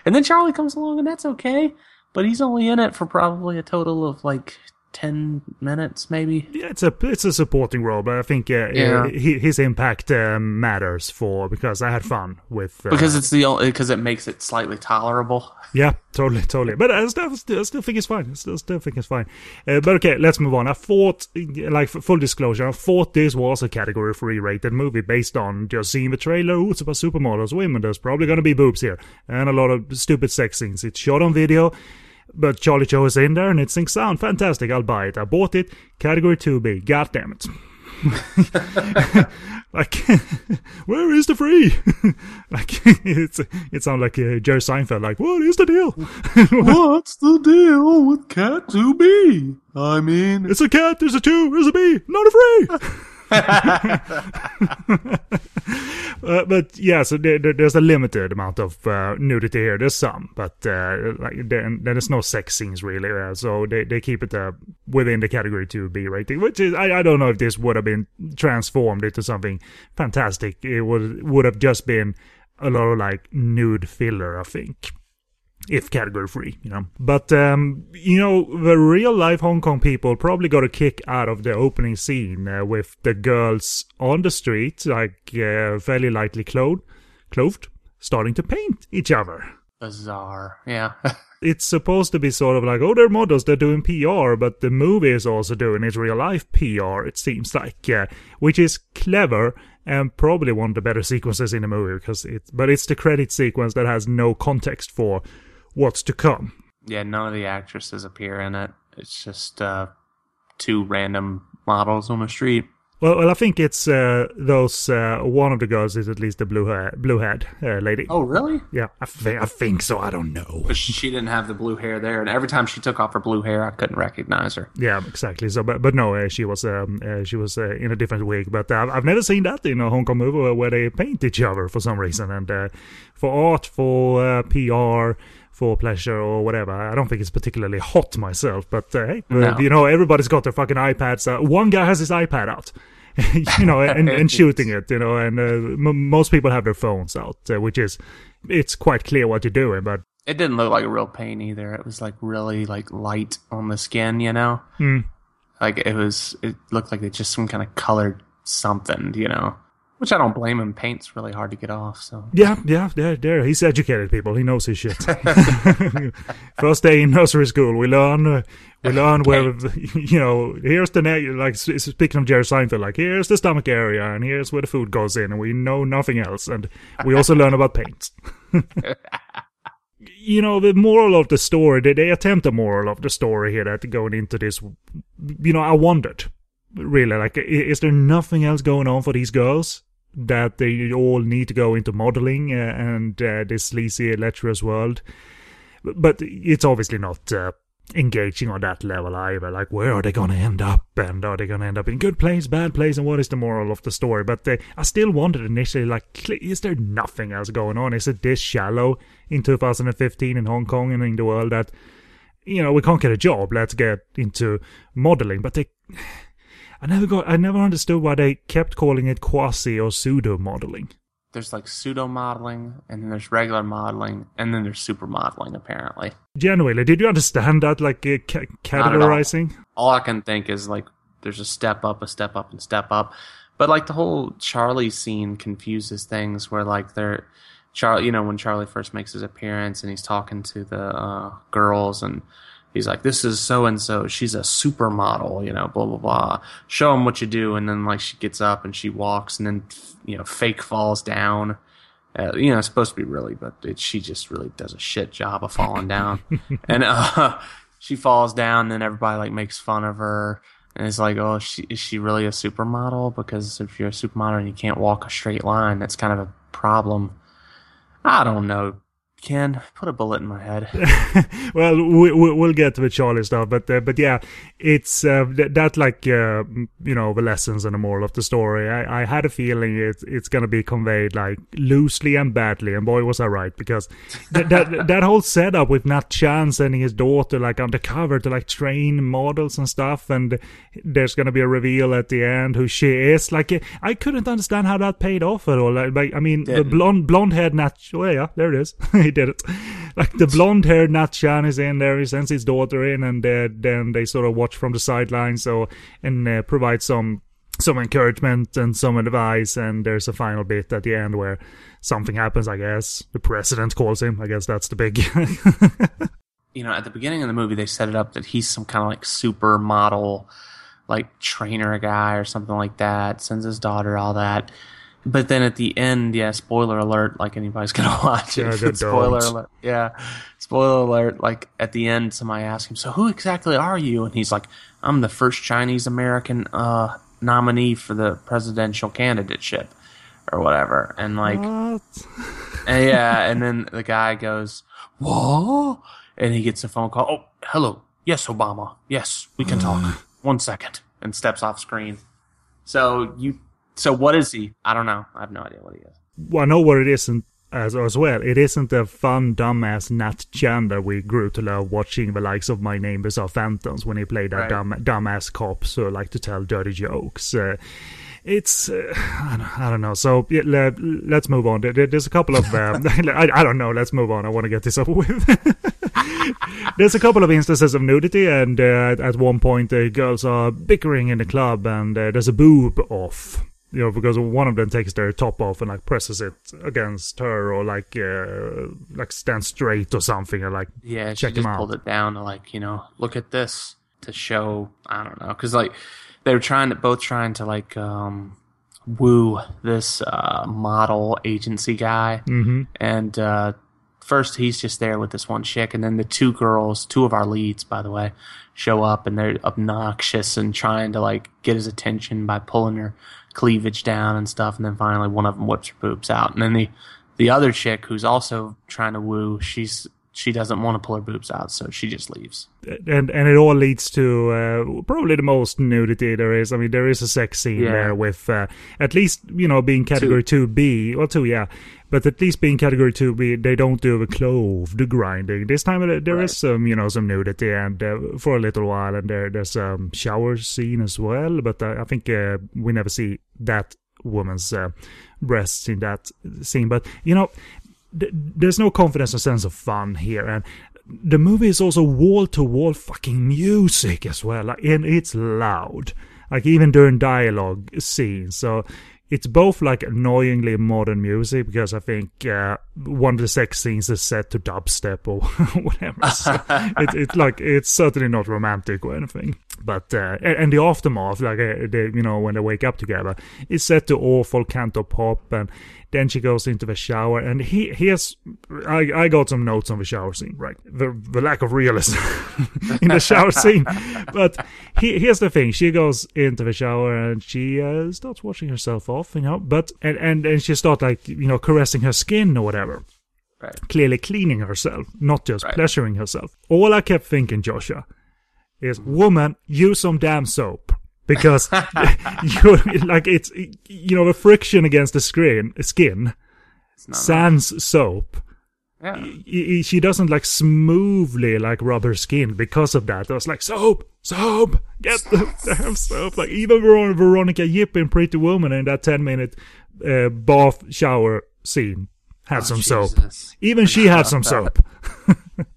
And then Charlie comes along, and that's okay. But he's only in it for probably a total of like ten minutes, maybe. Yeah, it's a it's a supporting role, but I think uh, Yeah. uh, he, his impact um, matters for because I had fun with uh, Because it's the only because it makes it slightly tolerable. Yeah, totally, totally. But I still, still, still think it's fine. I still, still think it's fine. Uh, but okay, let's move on. I thought, like, full disclosure, I thought this was a category three rated movie based on just seeing the trailer. Ooh, it's about supermodels, women. There's probably gonna be boobs here and a lot of stupid sex scenes. It's shot on video. But Charlie Cho is in there and it syncs sound. Fantastic. I'll buy it. I bought it. Category 2B. God damn it. like, where is the free? like, it's it sounds like uh, Jerry Seinfeld. Like, what is the deal? What's the deal with Cat 2B? I mean, It's a cat. There's a two. There's a B. Not a free. uh, but yeah, so there, there- there's a limited amount of uh, nudity here. There's some, but uh, like there, there's no sex scenes really. Uh, so they, they keep it uh, within the category two B rating, which is I, I don't know if this would have been transformed into something fantastic. It would would have just been a lot of like nude filler, I think if category free, you know. But um, you know, the real life Hong Kong people probably got a kick out of the opening scene uh, with the girls on the street, like uh, fairly lightly clothed, clothed, starting to paint each other. bizarre. Yeah. It's supposed to be sort of like, oh, they're models, they're doing PR, but the movie is also doing its real life PR. It seems like, uh, which is clever and probably one of the better sequences in the movie because it's, but it's the credit sequence that has no context for what's to come. yeah, none of the actresses appear in it. It's just uh, two random models on the street. Well, well, I think it's uh, those. Uh, one of the girls is at least the blue hair, blue haired uh, lady. Oh, really? yeah, I, thi- I think so. I don't know. But she didn't have the blue hair there, and every time she took off her blue hair, I couldn't recognize her. Yeah, exactly. So, but but no, uh, she was um, uh, she was uh, in a different wig. But uh, I've never seen that in a Hong Kong movie where, where they paint each other for some reason. And uh, for art, for uh, PR, for pleasure or whatever, I don't think it's particularly hot myself. But uh, hey, uh, you know, everybody's got their fucking iPads. Uh, one guy has his iPad out. you know, and, and shooting it, you know, and uh, m- most people have their phones out, uh, which is, it's quite clear what you're doing, but It didn't look like a real pain either. It was like really like light on the skin, you know. Hmm. Like it was. It looked like it just some kind of colored something, you know. Which I don't blame him. Paint's really hard to get off. So Yeah, yeah, there, there. He's educated, people. He knows his shit. First day in nursery school, we learn, uh, we learn where, you know, here's the neck. Like speaking of Jerry Seinfeld, like here's the stomach area, and here's where the food goes in, and we know nothing else, and we also learn about paint. you know, the moral of the story, they, they attempt a moral of the story here that going into this, you know, I wondered, really, like, is there nothing else going on for these girls? That they all need to go into modeling uh, and uh, this sleazy, lecherous world. But it's obviously not uh, engaging on that level either. Like, where are they going to end up? And are they going to end up in good place, bad place? And what is the moral of the story? But uh, I still wondered initially, like, is there nothing else going on? Is it this shallow in 2015 in Hong Kong and in the world that, you know, we can't get a job, let's get into modeling? But they. I never got. I never understood why they kept calling it quasi or pseudo modeling. there's like pseudo modeling, and then there's regular modeling, and then there's super modeling. Apparently, Genuinely, did you understand that? Like uh, ca- at all. categorizing? all I can think is like there's a step up, a step up, and step up. But like the whole Charlie scene confuses things where like they're Charlie, you know, when Charlie first makes his appearance and he's talking to the uh, girls and he's like, "This is so and so. She's a supermodel," you know, blah blah blah. Show him what you do, and then like she gets up and she walks, and then you know, fake falls down. Uh, you know, it's supposed to be really, but it, she just really does a shit job of falling down. and uh, she falls down, and everybody like makes fun of her. And it's like, oh, she, is she really a supermodel? Because if you're a supermodel and you can't walk a straight line, that's kind of a problem. I don't know. Ken, put a bullet in my head. well, we, we, we'll get to the Charlie stuff, but uh, but yeah, it's uh, th- that like uh, you know the lessons and the moral of the story. I, I had a feeling it's it's gonna be conveyed like loosely and badly, and boy was I right because th- that that whole setup with Nat Chan sending his daughter like undercover to like train models and stuff, and there's gonna be a reveal at the end who she is. Like I couldn't understand how that paid off at all. Like, like I mean, the Didn't. blonde blonde haired Nat. Oh yeah, there it is. he did it. Like the blonde haired Nat Chan is in there. He sends his daughter in, and uh, then they sort of watch from the sidelines. So and uh, provide some some encouragement and some advice. And there's a final bit at the end where something happens. I guess the president calls him. I guess that's the big. you know, at the beginning of the movie, they set it up that he's some kind of like supermodel, like trainer guy or something like that. Sends his daughter, all that. But then at the end, yeah, spoiler alert, like anybody's gonna watch it. Yeah, spoiler don't. alert. Yeah. Spoiler alert, like at the end somebody asks him, So who exactly are you? And he's like, I'm the first Chinese American uh nominee for the presidential candidateship or whatever. And like and yeah, and then the guy goes, "What?" And he gets a phone call. Oh, hello. Yes, Obama. Yes, we can talk. One second, and steps off screen. So you, so what is he? I don't know. I have no idea what he is. Well, I know what it isn't as as well. It isn't the fun dumbass Nat Chan that we grew to love watching the likes of My Neighbors Are Phantoms when he played that Right. dumb dumbass cop who like to tell dirty jokes. Uh, it's uh, I, don't, I don't know. So yeah, le, let's move on. There, there- there's a couple of um, I, I don't know. Let's move on. I want to get this over with. there's a couple of instances of nudity, and uh, at, at one point the girls are bickering in the club, and uh, there's a boob off. You know, because one of them takes their top off and like presses it against her, or like uh, like stand straight or something, and like Yeah, Check him just out. pulled it down to like you know, look at this to show. I don't know, because like they were trying to both trying to like um woo this uh model agency guy, hmm and uh first he's just there with this one chick, and then the two girls, two of our leads, by the way, show up and they're obnoxious and trying to like get his attention by pulling her cleavage down and stuff, and then finally one of them whips her boobs out, and then the the other chick who's also trying to woo, she's she doesn't want to pull her boobs out, so she just leaves. and and it all leads to uh, probably the most nudity there is. I mean, there is a sex scene Yeah. there with uh, at least you know being category two B or two, yeah. But at least being category two B, they don't do the clove, the grinding. This time there is some you know some nudity and uh, for a little while, and there there's um shower scene as well. But uh, I think uh, we never see that woman's uh, breasts in that scene. But you know, th- there's no confidence or sense of fun here, and the movie is also wall to wall fucking music as well, like, and it's loud, like even during dialogue scenes. So it's both like annoyingly modern music because I think uh, one of the sex scenes is set to dubstep or whatever. So it, it's like it's certainly not romantic or anything. But uh, and, and the aftermath, like uh, they, you know, when they wake up together, is set to awful canto pop, and then she goes into the shower, and he he has. I I got some notes on the shower scene, right? The the lack of realism in the shower scene, but he, here's the thing: she goes into the shower and she uh, starts washing herself off, you know, but and and and she starts like you know caressing her skin or whatever Right. clearly cleaning herself, not just Right. pleasuring herself. All I kept thinking, Joshua, is woman, use some damn soap. Because you like it's you know the friction against the skin skin sans soap. yeah. She doesn't like smoothly like rub her skin because of that. I was like soap, soap, get the damn soap. Like even Veronica Yip in Pretty Woman in that ten minute uh, bath shower scene had some soap. Oh, Jesus. Even she had some that. soap.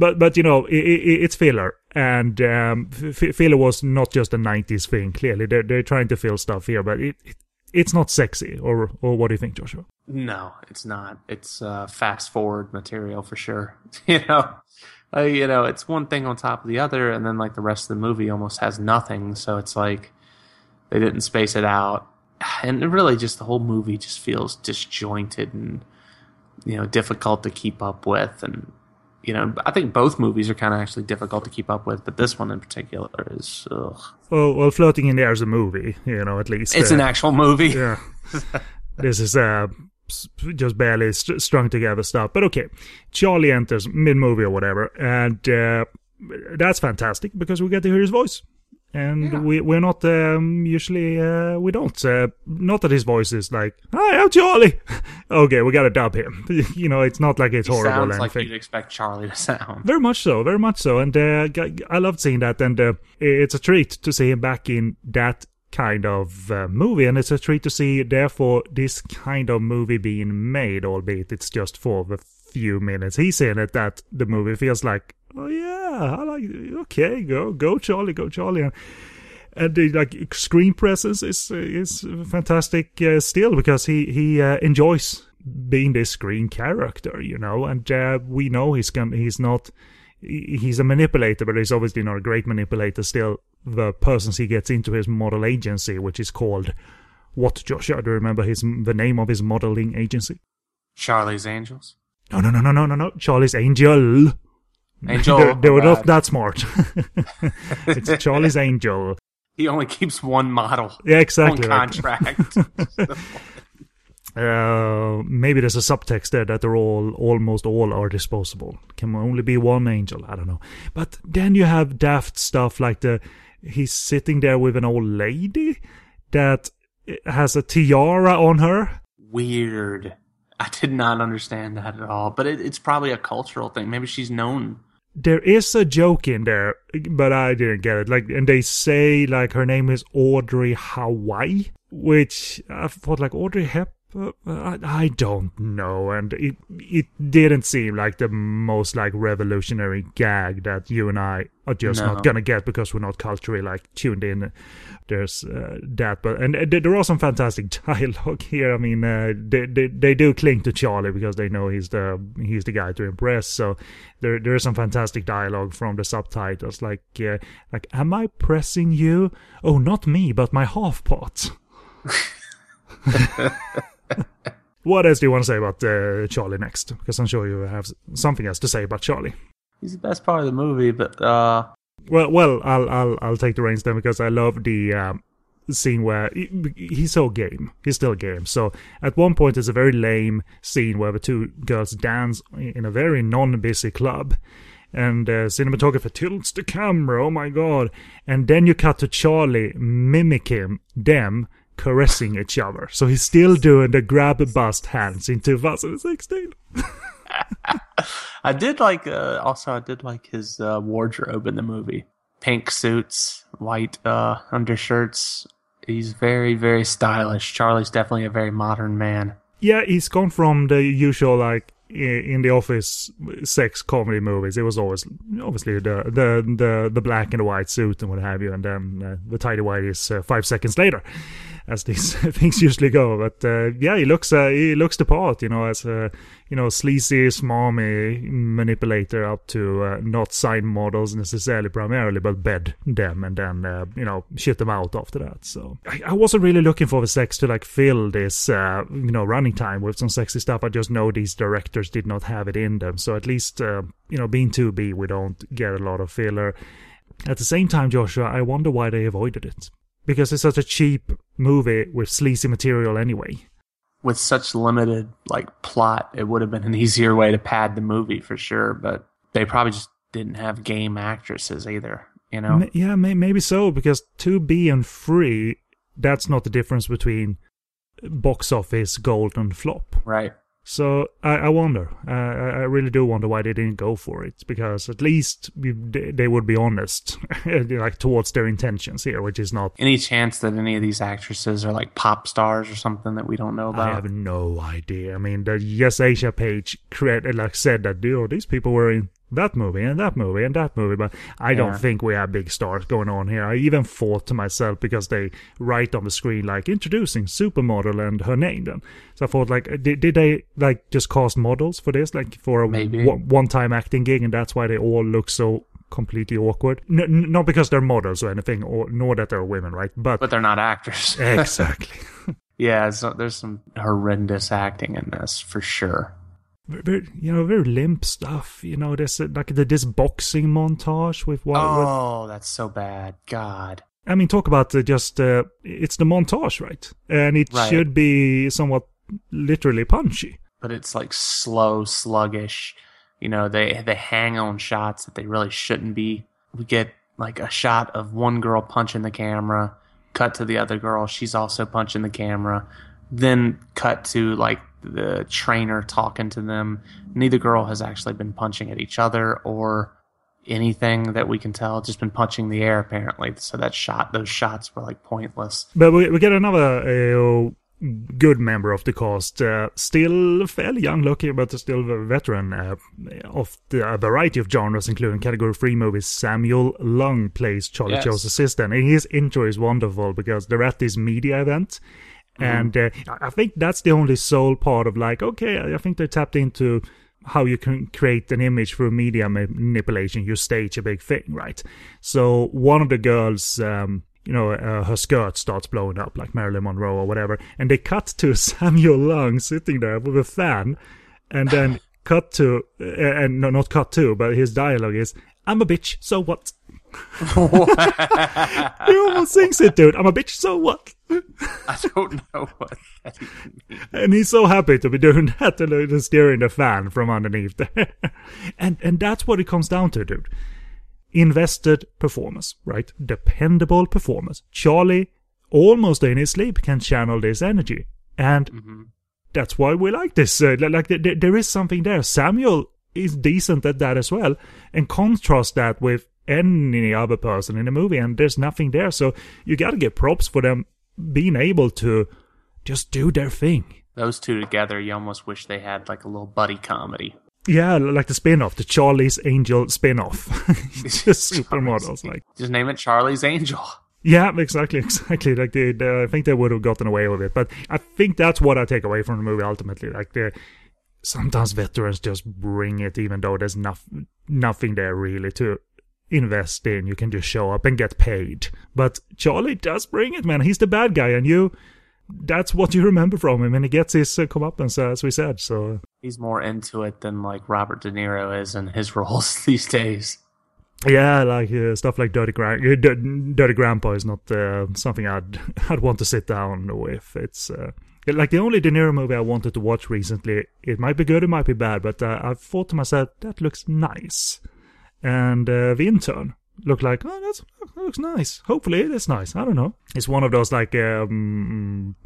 but but you know i i it's filler, and um, f- filler was not just a '90s thing. Clearly, they're they're trying to fill stuff here, but it, it it's not sexy. Or or what do you think, Joshua? No, it's not. It's uh, fast forward material for sure. you know, uh, you know, it's one thing on top of the other, and then like the rest of the movie almost has nothing. So it's like they didn't space it out, and really just the whole movie just feels disjointed and you know difficult to keep up with. And you know, I think both movies are kind of actually difficult to keep up with, but this one in particular is. Ugh. Well, well, Flirting in the Air is a movie, you know, at least. It's uh, an actual movie. Yeah. this is uh, just barely st- strung together stuff. But okay, Charlie enters mid movie or whatever, and uh, that's fantastic because we get to hear his voice. And we we're not um, usually uh, we don't uh, not that his voice is like hi I'm Charlie. Okay we gotta dub him. You know it's not like it's He horrible sounds like you'd expect Charlie to sound. very much so, very much so, and uh, I loved seeing that, and uh, it's a treat to see him back in that kind of uh, movie, and it's a treat to see, therefore, this kind of movie being made, albeit it's just for the few minutes he's in it. That the movie feels like, oh yeah, I like, okay, go, go, Charlie, go, Charlie, and, and the like screen presence is is fantastic uh, still because he he uh, enjoys being this screen character, you know, and uh, we know he's gonna, he's not he's a manipulator, but he's obviously not a great manipulator. Still, the persons he gets into his model agency, which is called what Joshua? Do you remember his the name of his modeling agency? Charlie's Angels. No, no, no, no, no, no, no. Charlie's Angel. Angel. they, they were not that smart. it's Charlie's Angel. He only keeps one model Yeah, exactly. like- contract. Uh, maybe there's a subtext there that they're all almost all are disposable. Can only be one angel. I don't know. But then you have daft stuff like the he's sitting there with an old lady that has a tiara on her. Weird. I did not understand that at all. But it, it's probably a cultural thing. Maybe she's known. There is a joke in there, but I didn't get it. Like, and they say like her name is Audrey Hawaii, which I thought like Audrey Hep. I, I don't know, and it it didn't seem like the most like revolutionary gag that you and I are just No. not gonna get because we're not culturally like tuned in. There's uh, that, but and uh, there are some fantastic dialogue here. I mean, uh, they, they they do cling to Charlie because they know he's the he's the guy to impress. So there there is some fantastic dialogue from the subtitles, like uh, like Am I pressing you? Oh, not me, but my half pot. what else do you want to say about uh, Charlie next? Because I'm sure you have something else to say about Charlie. He's the best part of the movie, but uh, Well, well, I'll I'll I'll take the reins then because I love the um, scene where he, he's so game. He's still game. So at one point, it's a very lame scene where the two girls dance in a very non-busy club, and uh, cinematographer tilts the camera. Oh my god! And then you cut to Charlie mimicking them caressing each other. So he's still doing the grab bust hands in 2016. I did like. Uh, also, I did like his uh, wardrobe in the movie. Pink suits, white uh, undershirts. He's very, very stylish. Charlie's definitely a very modern man. Yeah, he's gone from the usual like in the office sex comedy movies. It was always obviously the the the, the black and the white suit and what have you, and then uh, the tidy white is uh, five seconds later, as these things usually go. But uh, yeah, he looks uh, he looks the part, you know, as a you know sleazy, smarmy manipulator up to uh, not sign models necessarily primarily, but bed them and then uh, you know shit them out after that. So I, I wasn't really looking for the sex to like fill this uh, you know running time with some sexy stuff. I just know these directors did not have it in them. So at least uh, you know being 2B, we don't get a lot of filler. At the same time, Joshua, I wonder why they avoided it. Because it's such a cheap movie with sleazy material anyway. With such limited like plot, it would have been an easier way to pad the movie for sure. But they probably just didn't have game actresses either. You know, yeah, may- maybe so, because 2B and free, that's not the difference between box office gold and flop. right? So I, I wonder. Uh, I really do wonder why they didn't go for it. Because at least they would be honest, like towards their intentions here, which is not. Any chance that any of these actresses are like pop stars or something that we don't know about? I have no idea. I mean, the Yes Asia page created, like said that you know, these people were in that movie and that movie and that movie, but I don't Yeah. think we have big stars going on here. I even thought to myself because they write on the screen like introducing supermodel and her name. Then, so I thought like, uh, did, did they like just cast models for this, like for a one-time acting gig, and that's why they all look so completely awkward? N- n- not because they're models or anything, or nor that they're women, right? But, but they're not actors. exactly. yeah, so there's some horrendous acting in this for sure. Very, you know, very limp stuff. You know, there's like the, this boxing montage with what. with- Oh, that's so bad. God. I mean, talk about uh, just uh, it's the montage, right? And it Right. should be somewhat literally punchy. But it's like slow, sluggish. You know, they they hang on shots that they really shouldn't be. We get like a shot of one girl punching the camera, cut to the other girl, she's also punching the camera. Then cut to like the trainer talking to them. Neither girl has actually been punching at each other or anything that we can tell. Just been punching the air apparently. So that shot, those shots were like pointless. But we, we get another uh, good member of the cast, uh, still fairly young looking, but still a veteran uh, of the, a variety of genres, including category three movies. Samuel Lung plays Charlie Yes. Cho's assistant, and his intro is wonderful because they're at this media event. And uh, I think that's the only sole part of like, okay, I I think they tapped into how you can create an image through media manipulation. You stage a big thing, right? So one of the girls, um, you know, uh, her skirt starts blowing up like Marilyn Monroe or whatever, and they cut to Samuel Lung sitting there with a fan, and then cut to, uh, and no, not cut to, but his dialogue is, "I'm a bitch, so what?" He almost sings it, dude. I'm a bitch, so what? I don't know what that means. And he's so happy to be doing that and uh, steering the fan from underneath there. and and that's what it comes down to, dude. Invested performance, right? Dependable performance. Charlie, almost in his sleep, can channel this energy. And that's why we like this. Uh, like, th- th- there is something there. Samuel is decent at that as well. And contrast that with any other person in the movie, and there's nothing there. So you gotta get props for them being able to just do their thing. Those two together, you almost wish they had like a little buddy comedy. Yeah, like the spin-off, the Charlie's Angel spin-off. Just supermodels, like Just name it Charlie's Angel. yeah, exactly, exactly. Like they, they, I think they would have gotten away with it, but I think that's what I take away from the movie ultimately. Like the sometimes veterans just bring it, even though there's nof- nothing there really to invest in. You can just show up and get paid. But Charlie does bring it, man. He's the bad guy, and you. That's what you remember from him, and he gets his uh, comeuppance, uh, as we said. So He's more into it than like Robert De Niro is in his roles these days. Yeah, like uh, stuff like Dirty, Gra- uh, D- Dirty Grandpa is not uh, something I'd I'd want to sit down with. It's uh, like the only De Niro movie I wanted to watch recently. It might be good, it might be bad, but uh, I thought to myself that looks nice, and uh, The Intern looked like oh that's that looks nice. Hopefully is nice. I don't know. It's one of those like um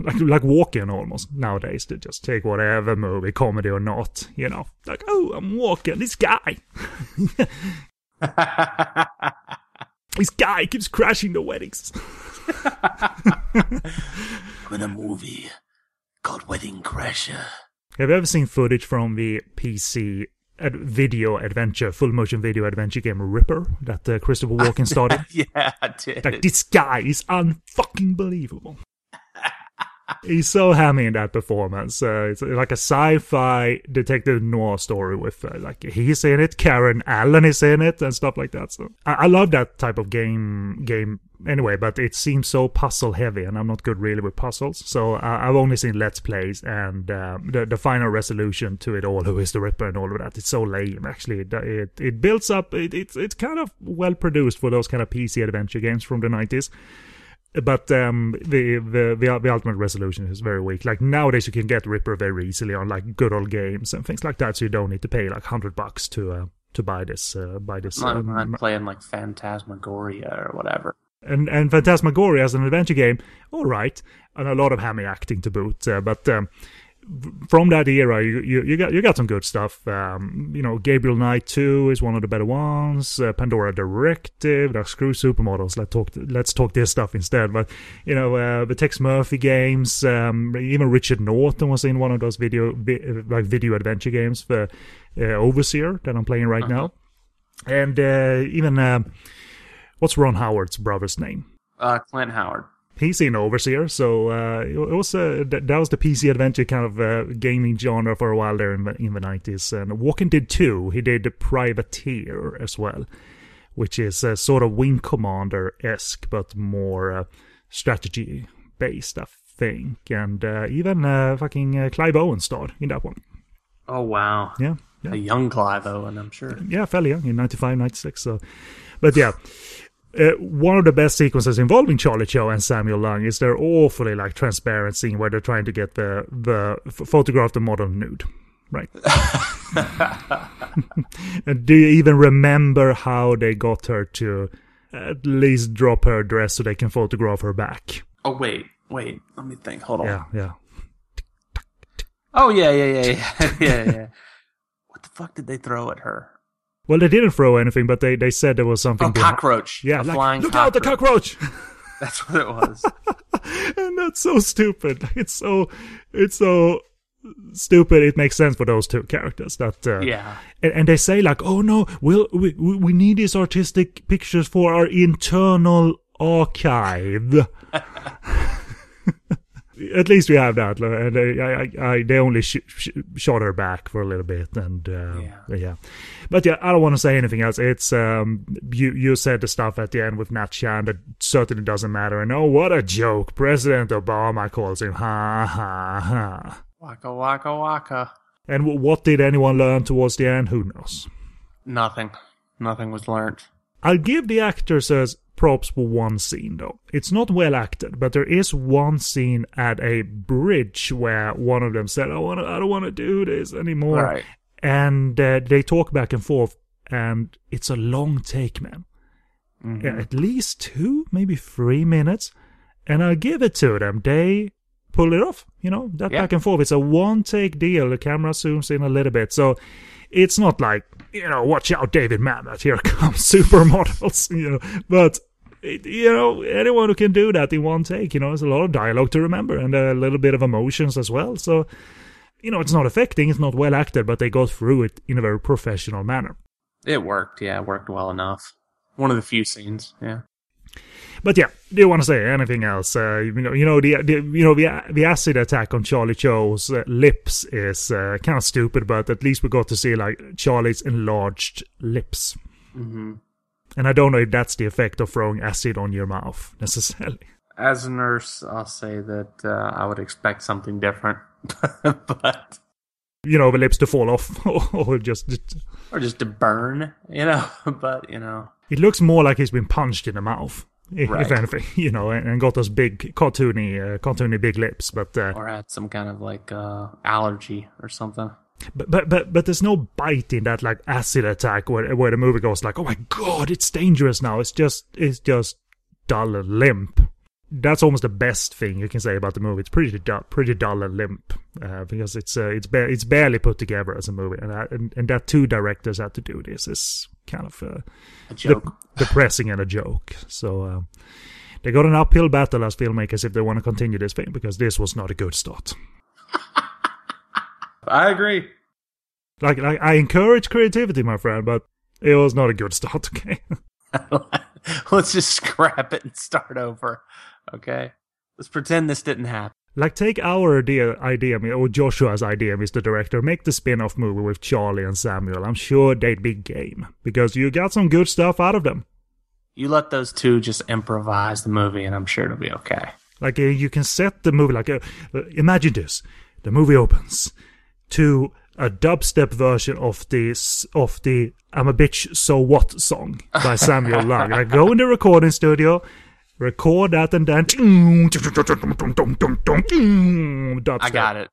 like like walking almost nowadays. They just take whatever movie, comedy or not, you know. Like oh I'm walking this guy. This guy keeps crashing the weddings. I'm in a movie called Wedding Crasher. Have you ever seen footage from the PC ad- video adventure, full motion video adventure game Ripper that uh, Christopher Walken started? yeah, I did. like, this guy is unfucking believable. He's so hammy in that performance. Uh, it's like a sci-fi detective noir story with uh, like he's in it, Karen Allen is in it, and stuff like that. So I, I love that type of game. Game anyway, but it seems so puzzle heavy, and I'm not good really with puzzles. So I, I've only seen let's plays, and um, the the final resolution to it all, who is the Ripper and all of that, it's so lame. Actually, it it, it builds up. It, it's it's kind of well produced for those kind of PC adventure games from the 90s but um, the, the the the ultimate resolution is very weak. Like nowadays, you can get Ripper very easily on like good old games and things like that, so you don't need to pay like hundred bucks to uh, to buy this uh, buy this. I'm um, playing like Phantasmagoria or whatever. and and Phantasmagoria as an adventure game, all right, and a lot of hammy acting to boot. Uh, but um, from that era, you, you you got you got some good stuff. Um, you know, Gabriel Knight Two is one of the better ones. Uh, Pandora Directive, screw supermodels. Let's talk let's talk this stuff instead. But you know, uh, the Tex Murphy games. Um, even Richard Norton was in one of those video vi- like video adventure games for uh, Overseer that I'm playing right now, and uh, even. um what's Ron Howard's brother's name? Uh, Clint Howard. He's in Overseer, so uh, it was uh, that was the PC adventure kind of uh, gaming genre for a while there in the, in the 90s. And Walken did two. He did the Privateer as well, which is uh, sort of Wing Commander esque, but more uh, strategy based, I think. And uh, even uh, fucking uh, Clive Owen starred in that one. Oh wow. Yeah, yeah. A young Clive Owen, I'm sure. yeah, fairly young in 95, 96. So, but yeah, uh, one of the best sequences involving Charlie Cho and Samuel Lung is their awfully like transparent scene where they're trying to get the the f- photograph the model nude, right? and do you even remember how they got her to at least drop her dress so they can photograph her back? Oh wait, wait. Let me think. Hold on. Yeah, yeah. Oh yeah, yeah, yeah, yeah, yeah, yeah. what the fuck did they throw at her? Well, they didn't throw anything, but they, they said there was something. Oh, cockroach. Yeah, a like, flying look out, the cockroach! That's what it was. and that's so stupid. It's so it's so stupid. It makes sense for those two characters. That uh, yeah. and, and they say like, oh no, we'll, we we we need these artistic pictures for our internal archive. At least we have that, and they, I, I, I, they only sh- sh- shot her back for a little bit, and uh, Yeah. yeah. But yeah, I don't want to say anything else. It's um, you you said the stuff at the end with Nat Chan that certainly doesn't matter. And oh, what a joke! President Obama calls him ha ha ha. Waka waka waka. And w- what did anyone learn towards the end? Who knows? Nothing. Nothing was learned. I'll give the actors as props for one scene though. It's not well acted, but there is one scene at a bridge where one of them said, "I want, I don't want to do this anymore," Right. and uh, they talk back and forth, and it's a long take, man. Yeah, at least two, maybe three minutes, and I'll give it to them. They pull it off, you know, that Yeah. back and forth. It's a one take deal. The camera zooms in a little bit, so it's not like you know, watch out, David Mamet. Here comes supermodels, you know. But you know, anyone who can do that in one take, you know, there's a lot of dialogue to remember and a little bit of emotions as well. So, you know, it's not affecting, it's not well acted, but they go through it in a very professional manner. It worked. Yeah, it worked well enough. One of the few scenes. Yeah. But yeah, do you want to say anything else? Uh, you know, you know the, the you know the the acid attack on Charlie Cho's uh, lips is uh, kind of stupid, but at least we got to see like Charlie's enlarged lips. hmm And I don't know if that's the effect of throwing acid on your mouth necessarily. As a nurse, I'll say that uh, I would expect something different, but You know, the lips to fall off, or just or just to burn, you know. But you know, it looks more like he's been punched in the mouth. If, Right. if anything, you know, and, and got those big cartoony, uh, cartoony big lips, but uh, or had some kind of like uh, allergy or something. But but but but there's no bite in that like acid attack where where the movie goes like, oh my god, it's dangerous now. It's just it's just dull and limp. That's almost the best thing you can say about the movie. It's pretty dull, pretty dull and limp uh, because it's uh, it's ba- it's barely put together as a movie, and, I, and and that two directors had to do this is kind of uh, A joke. de- depressing and a joke. So uh, they got an uphill battle as filmmakers if they want to continue this thing because this was not a good start. I agree. Like, like I encourage creativity, my friend, but it was not a good start. Okay. Let's just scrap it and start over. Okay. Let's pretend this didn't happen. like, take our idea, idea, or Joshua's idea, Mr. Director. Make the spin-off movie with Charlie and Samuel. I'm sure they'd be game because you got some good stuff out of them. You let those two just improvise the movie, and I'm sure it'll be okay. Like, uh, you can set the movie like, uh, uh, imagine this: the movie opens to a dubstep version of this of the "I'm a bitch, so what" song by Samuel Lung. Like, go in the recording studio. Record that and then dubstep. I got it.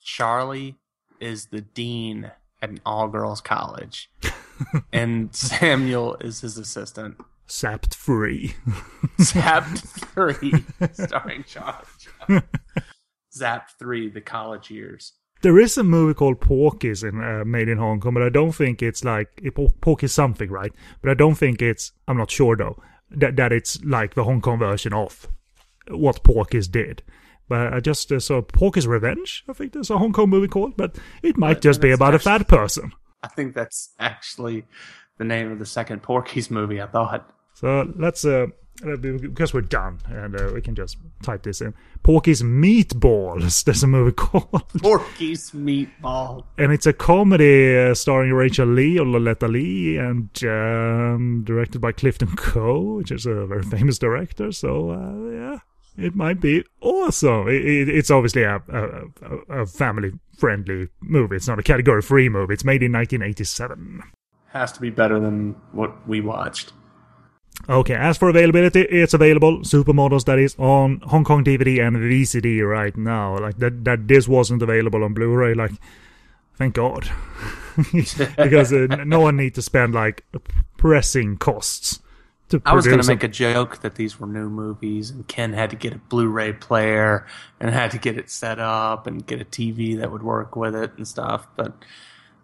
Charlie is the dean at an all girls college, and Samuel is his assistant. Sapped free. Zapped 3, starring Charlie. Zapped 3, the college years. There is a movie called Porky's in uh, made in Hong Kong, but I don't think it's like it, Porky's something, right? But I don't think it's. I'm not sure though that that it's like the Hong Kong version of what Porky's did. But I just uh, saw Porky's Revenge. I think there's a Hong Kong movie called, but it might just be about a fat person. I think that's actually the name of the second Porky's movie, I thought. So let's uh, because we're done and uh, we can just type this in. Porky's Meatballs. There's a movie called. Porky's Meatball. and it's a comedy uh, starring Rachel Lee or Loletta Lee and um, directed by Clifton Ko, which is a very famous director. So uh, yeah, it might be awesome. It, it, it's obviously a, a, a family friendly movie. It's not a category free movie. It's made in 1987. Has to be better than what we watched. Okay, as for availability, it's available. Supermodels that is on Hong Kong DVD and VCD right now. Like that, that this wasn't available on Blu-ray. Like, thank God, because uh, no one need to spend like pressing costs to I was going to make a joke that these were new movies, and Ken had to get a Blu-ray player and had to get it set up and get a TV that would work with it and stuff. But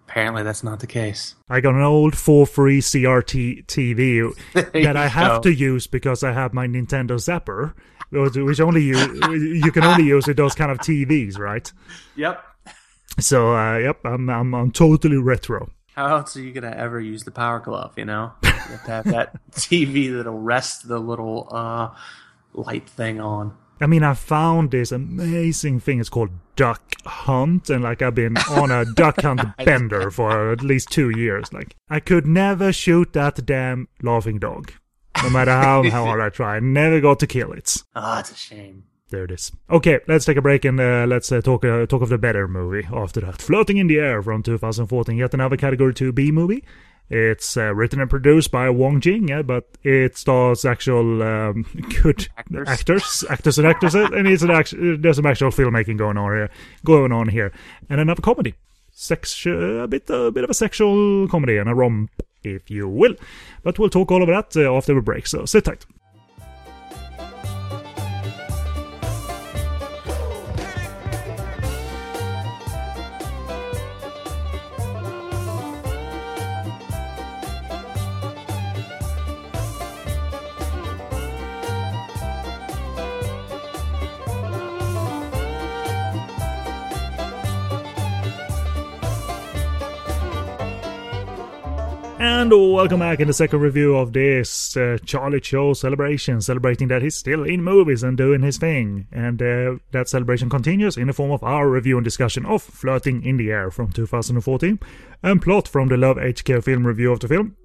apparently, that's not the case. I got an old 4-free CRT TV that I have to use because I have my Nintendo Zapper, which only you you can only use with those kind of TVs, right? Yep. So, uh, yep, I'm, I'm I'm totally retro. How else are you going to ever use the Power Glove? You know, you have to have that TV that'll rest the little uh, light thing on. I mean, I found this amazing thing. It's called Duck Hunt, and like I've been on a duck hunt bender for at least two years. Like I could never shoot that damn laughing dog, no matter how, how hard I try. I never got to kill it. Ah, it's a shame. There it is. Okay, let's take a break and uh, let's uh, talk uh, talk of the better movie after that. Flirting in the Air from 2014, yet another Category 2B movie. It's uh, written and produced by Wong Jing, yeah, but it stars actual um, good Actors. actors, actors and actresses, and it's an act- there's some actual filmmaking going on here, going on here, and another comedy, sex, a bit a bit of a sexual comedy and a romp, if you will. But we'll talk all of that uh, after the break. So sit tight. And welcome back in the second review of this uh, Charlie Cho celebration, celebrating that he's still in movies and doing his thing. And uh, that celebration continues in the form of our review and discussion of Flirting in the Air from 2014 and Plot from the Love HK film review of the film.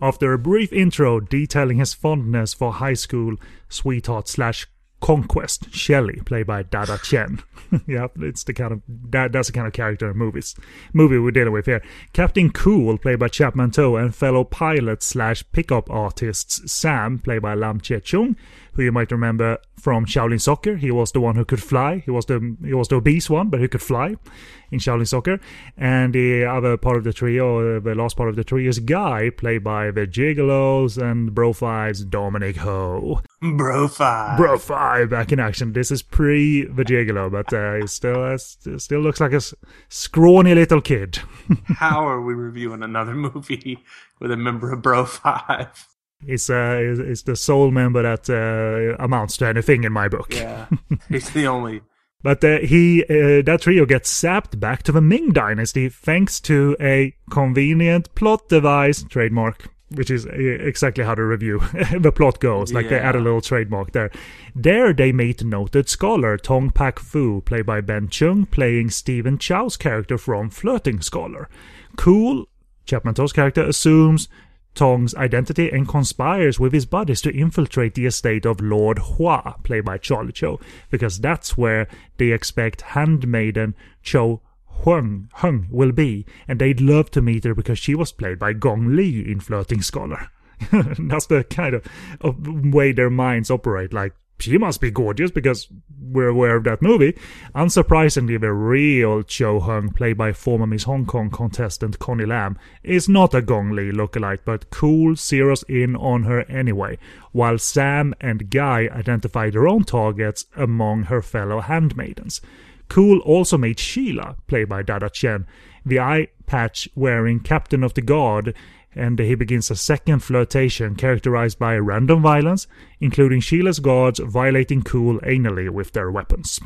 After a brief intro detailing his fondness for high school sweetheart slash conquest, Shelley, played by Dada Chen. yeah, it's the kind of that, that's the kind of character in movies movie we're dealing with here. Captain Cool, played by Chapman To, and fellow pilot slash pickup artists Sam, played by Lam Chi Chung, who you might remember from Shaolin Soccer. He was the one who could fly. He was the he was the obese one, but he could fly in Shaolin Soccer. And the other part of the trio, uh, the last part of the trio, is Guy, played by the Gigolos and Bro Five's Dominic Ho. Bro five. Bro Five back in action. This is pre the Gigolo, but uh, he still uh, st- still looks like a scrawny little kid. How are we reviewing another movie with a member of Bro Five? He's uh, is, is the sole member that uh, amounts to anything in my book. Yeah, he's the only. But uh, he uh, that trio gets sapped back to the Ming Dynasty thanks to a convenient plot device trademark, which is uh, exactly how the review the plot goes. Like they add a little trademark there. There they meet noted scholar Tong Pak Fu, played by Ben Chung, playing Stephen Chow's character from Flirting Scholar. Cool, Chapman To's character assumes Tong's identity and conspires with his buddies to infiltrate the estate of Lord Hua, played by Charlie Cho, because that's where they expect handmaiden Cho Hung, Hung will be, and they'd love to meet her because she was played by Gong Li in Flirting Scholar. that's the kind of, of way their minds operate. Like, she must be gorgeous because we're aware of that movie. Unsurprisingly, the real Cho Hung, played by former Miss Hong Kong contestant Connie Lam, is not a Gong Li lookalike, but cool zeroes in on her anyway, while Sam and Guy identify their own targets among her fellow handmaidens. Cool also made Sheila, played by Dada Chen, the eye patch wearing captain of the guard, and he begins a second flirtation characterized by random violence, including Sheila's guards violating Cool anally with their weapons.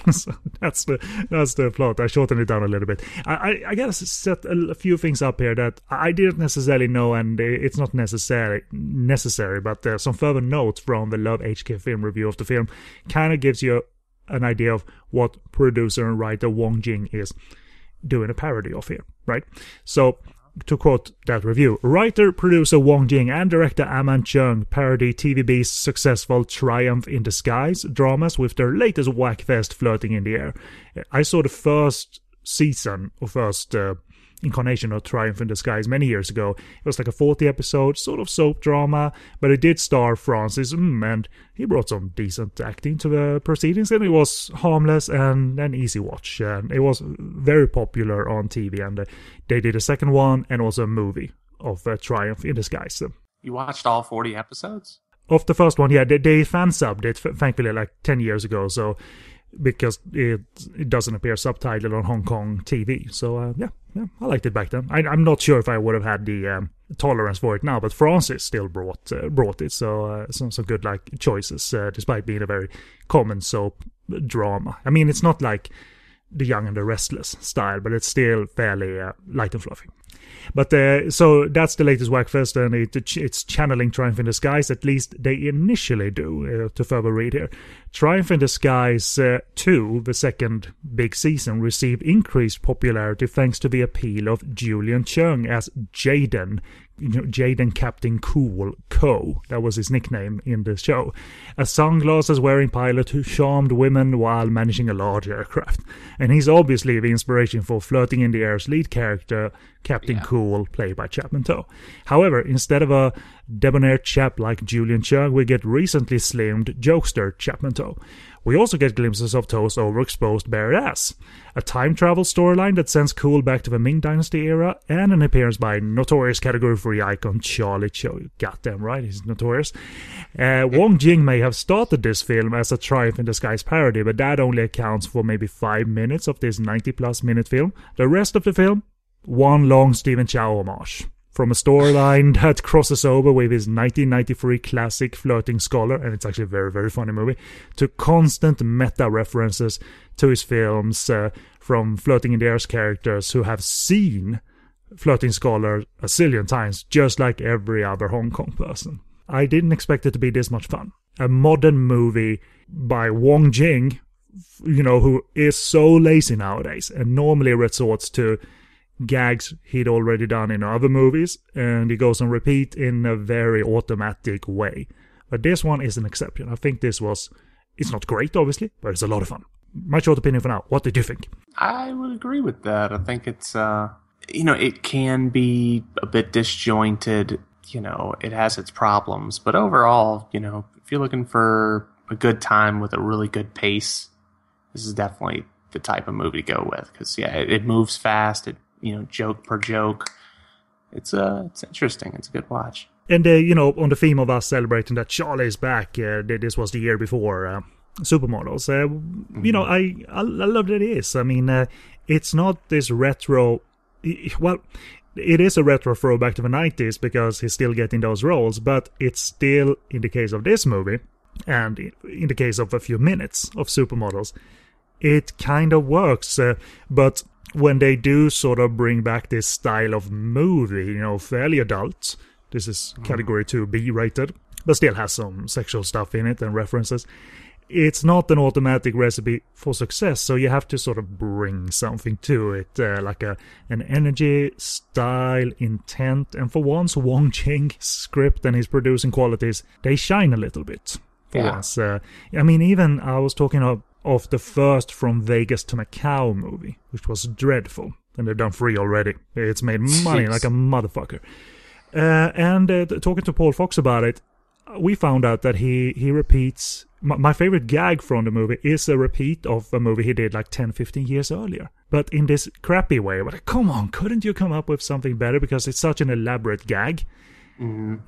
so that's the that's the plot. I shortened it down a little bit. I I, I gotta set a, few things up here that I didn't necessarily know, and it's not necessary necessary. But uh, some further notes from the Love HK film review of the film kind of gives you an idea of what producer and writer Wong Jing is doing a parody of here, right? So to quote that review, writer, producer Wong Jing and director Aman Chung parody TVB's successful Triumph in the Skies dramas with their latest whackfest Flirting in the Air. I saw the first season or first uh, incarnation of Triumph in the Skies many years ago. It was like a 40 episode sort of soap drama, but it did star Francis mm, and he brought some decent acting to the proceedings and it was harmless and an easy watch. And it was very popular on TV and uh, they did a second one and also a movie of uh, Triumph in the Skies. So, You watched all 40 episodes? of the first one, yeah, they, they fan subbed it, thankfully, like 10 years ago. So, because it it doesn't appear subtitled on Hong Kong TV. So, uh, yeah, yeah, I liked it back then. I, I'm not sure if I would have had the um, tolerance for it now, but Francis still brought uh, brought it. So, uh, some some good like choices, uh, despite being a very common soap drama. I mean, it's not like the Young and the Restless style, but it's still fairly uh, light and fluffy. But uh, so that's the latest Wackfest, and it, it's channeling Triumph in the Skies. At least they initially do. Uh, to further read here, Triumph in the Skies uh, 2, the second big season, received increased popularity thanks to the appeal of Julian Cheung as Jaden, you know, Jaden Captain Cool Co. That was his nickname in the show. A sunglasses wearing pilot who charmed women while managing a large aircraft. And he's obviously the inspiration for Flirting in the Air's lead character, Captain Cool, played by Chapman To. However, instead of a debonair chap like Julian Cheung, we get recently slimmed jokester Chapman To. We also get glimpses of To's overexposed bare ass, a time travel storyline that sends Cool back to the Ming Dynasty era, and an appearance by notorious category 3 icon Charlie Cho. Goddamn right, he's notorious. Uh, Wong Jing may have started this film as a Triumph in the Skies parody, but that only accounts for maybe 5 minutes of this 90 plus minute film. The rest of the film, one long Stephen Chow homage. From a storyline that crosses over with his 1993 classic Flirting Scholar, and it's actually a very, very funny movie, to constant meta references to his films uh, from Flirting in the Air's characters who have seen Flirting Scholar a zillion times, just like every other Hong Kong person. I didn't expect it to be this much fun. A modern movie by Wong Jing, you know, who is so lazy nowadays and normally resorts to gags he'd already done in other movies, and he goes on repeat in a very automatic way. But this one is an exception. I think this was, it's not great, obviously, but it's a lot of fun. My short opinion for now. What did you think? I would agree with that. I think it's, uh, you know, it can be a bit disjointed. You know, it has its problems, but overall, you know, if you're looking for a good time with a really good pace, this is definitely the type of movie to go with. Because yeah, it, it moves fast. It you know, joke per joke. It's uh, it's interesting. It's a good watch. And, uh, you know, on the theme of us celebrating that Charlie's back, uh, this was the year before uh, Supermodels. Uh, You know, I, I, I love that it is. I mean, uh, it's not this retro. Well, it is a retro throwback to the 90s because he's still getting those roles, but it's still, in the case of this movie, and in the case of a few minutes of Supermodels, it kind of works. Uh, but when they do sort of bring back this style of movie, you know, fairly adult, this is category 2B rated, but still has some sexual stuff in it and references. It's not an automatic recipe for success, so you have to sort of bring something to it, uh, like a an energy, style, intent, and for once, Wong Jing's script and his producing qualities they shine a little bit. For Yeah. once, uh, I mean, even I was talking of of the first From Vegas to Macau movie, which was dreadful, and they've done three already. It's made money Jeez. like a motherfucker. Uh, and uh, talking to Paul Fox about it, we found out that he he repeats. My, my favorite gag from the movie is a repeat of a movie he did like 10, 15 years earlier, but in this crappy way. But like, come on, couldn't you come up with something better? Because it's such an elaborate gag,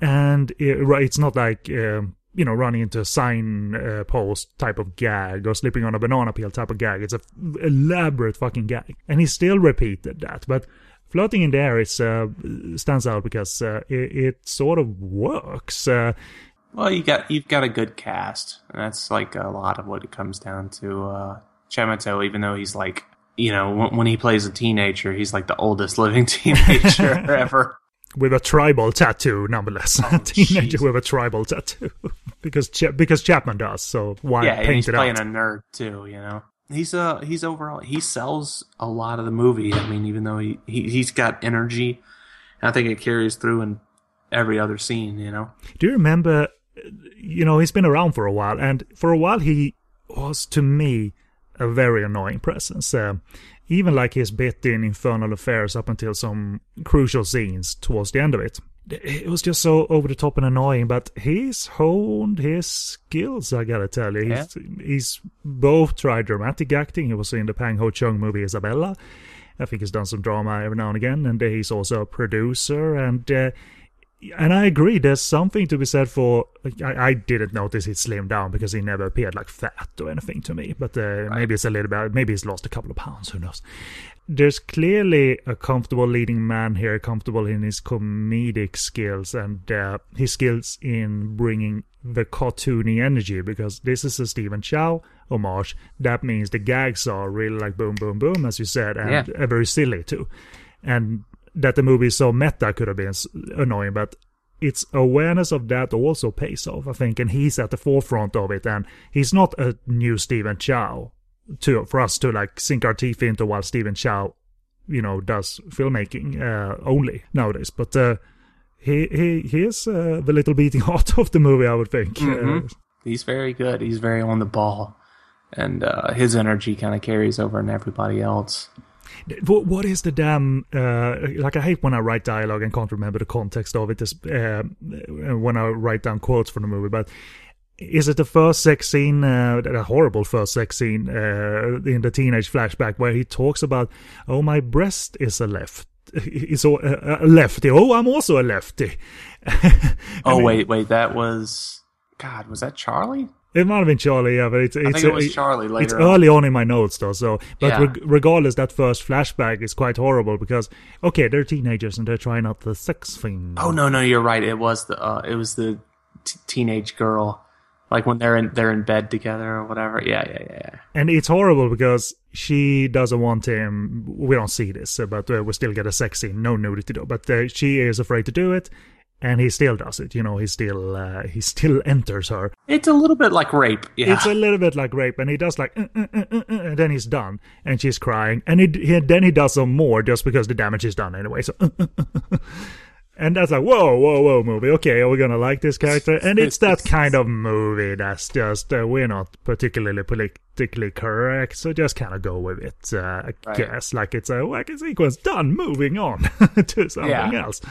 and it, right, it's not like. Um, you know, running into a sign uh, post type of gag or slipping on a banana peel type of gag. It's a f- elaborate fucking gag, and he still repeated that. But Flirting in the Air is uh, stands out because uh, it, it sort of works. Uh, Well, you got you've got a good cast, and that's like a lot of what it comes down to. Uh, even though he's like, you know, when, when he plays a teenager, he's like the oldest living teenager ever. With a tribal tattoo, nonetheless. Oh, Teenager jeez. with a tribal tattoo because Cha- because Chapman does. So why yeah, and paint he's it playing out? a nerd too. You know, he's uh he's overall he sells a lot of the movie. I mean, even though he, he he's got energy, And I think it carries through in every other scene. You know. Do you remember? You know, he's been around for a while, and for a while he was to me a very annoying presence. Uh, even like his bit in Infernal Affairs up until some crucial scenes towards the end of it. It was just so over the top and annoying, but he's honed his skills, I gotta tell you. He's, he's both tried dramatic acting, he was in the Pang Ho Cheung movie Isabella. I think he's done some drama every now and again, and he's also a producer, and uh, and I agree. There's something to be said for. I, I didn't notice he slimmed down because he never appeared like fat or anything to me. But uh, maybe it's a little bit. Maybe he's lost a couple of pounds. Who knows? There's clearly a comfortable leading man here, comfortable in his comedic skills and uh, his skills in bringing the cartoony energy. Because this is a Stephen Chow homage. That means the gags are really like boom, boom, boom, as you said, and Yeah. very silly too. And that the movie is so meta could have been annoying, but its awareness of that also pays off, I think, and he's at the forefront of it. And he's not a new Stephen Chow to for us to like sink our teeth into while Stephen Chow, you know, does filmmaking uh, only nowadays. But uh, he he he is uh, the little beating heart of the movie, I would think. Uh, He's very good. He's very on the ball, and uh, his energy kind of carries over in everybody else. What, what is the damn uh, like? I hate when I write dialogue and can't remember the context of it. Is, uh, when I write down quotes from the movie, but is it the first sex scene, uh, a horrible first sex scene uh, in the teenage flashback where he talks about, "Oh, my breast is a left." Is a, a lefty. Oh, I'm also a lefty. Oh wait, wait, that was God. Was that Charlie? It might have been Charlie, yeah, but it's it's it was Charlie It's on. early on in my notes though, so but Yeah. reg- regardless, that first flashback is quite horrible because okay, they're teenagers and they're trying out the sex thing. Oh no, no, you're right. It was the uh, it was the t- teenage girl, like when they're in they're in bed together or whatever. Yeah, yeah, yeah. yeah. and it's horrible because she doesn't want him. We don't see this, but uh, we still get a sex scene, no nudity though. But uh, she is afraid to do it, and he still does it. You know, he still uh, he still enters her. It's a little bit like rape. Yeah, It's a little bit like rape, and he does like, uh, uh, uh, uh, uh, and then he's done, and she's crying, and he, he then he does some more just because the damage is done anyway. So, and that's like, whoa, whoa, whoa, movie. Okay, are we gonna like this character? And it's that kind of movie that's just uh, we're not particularly politically correct, so just kind of go with it. Uh, I Right. guess like it's a wacky sequence. Done. Moving on to something Yeah. else.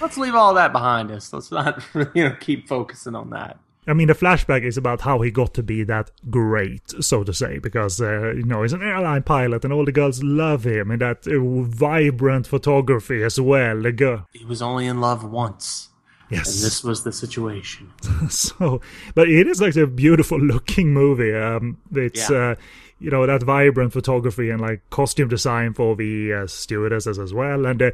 Let's leave all that behind us. Let's not you know keep focusing on that. I mean, the flashback is about how he got to be that great, so to say, because, uh, you know, he's an airline pilot and all the girls love him and that uh, vibrant photography as well. The girl. He was only in love once, Yes. and this was the situation. so, but it is like a beautiful looking movie. Um, it's, Yeah. uh, you know, that vibrant photography and like costume design for the uh, stewardesses as well. And uh,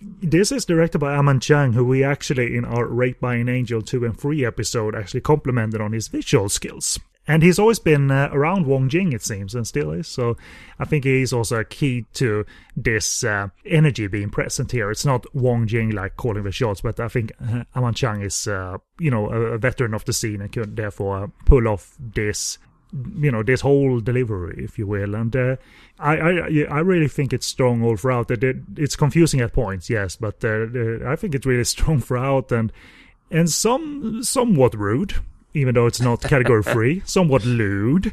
this is directed by Aman Chang, who we actually in our Raped by an Angel 2 and 3 episode actually complimented on his visual skills. And he's always been uh, around Wong Jing, it seems, and still is. So I think he's also a key to this uh, energy being present here. It's not Wong Jing like calling the shots, but I think uh, Aman Chang is, uh, you know, a, a veteran of the scene and could therefore pull off this you know this whole delivery, if you will. And uh, I, I I really think it's strong all throughout. That it, it's confusing at points, yes, but uh, I think it's really strong throughout and and some somewhat rude, even though it's not category free. somewhat lewd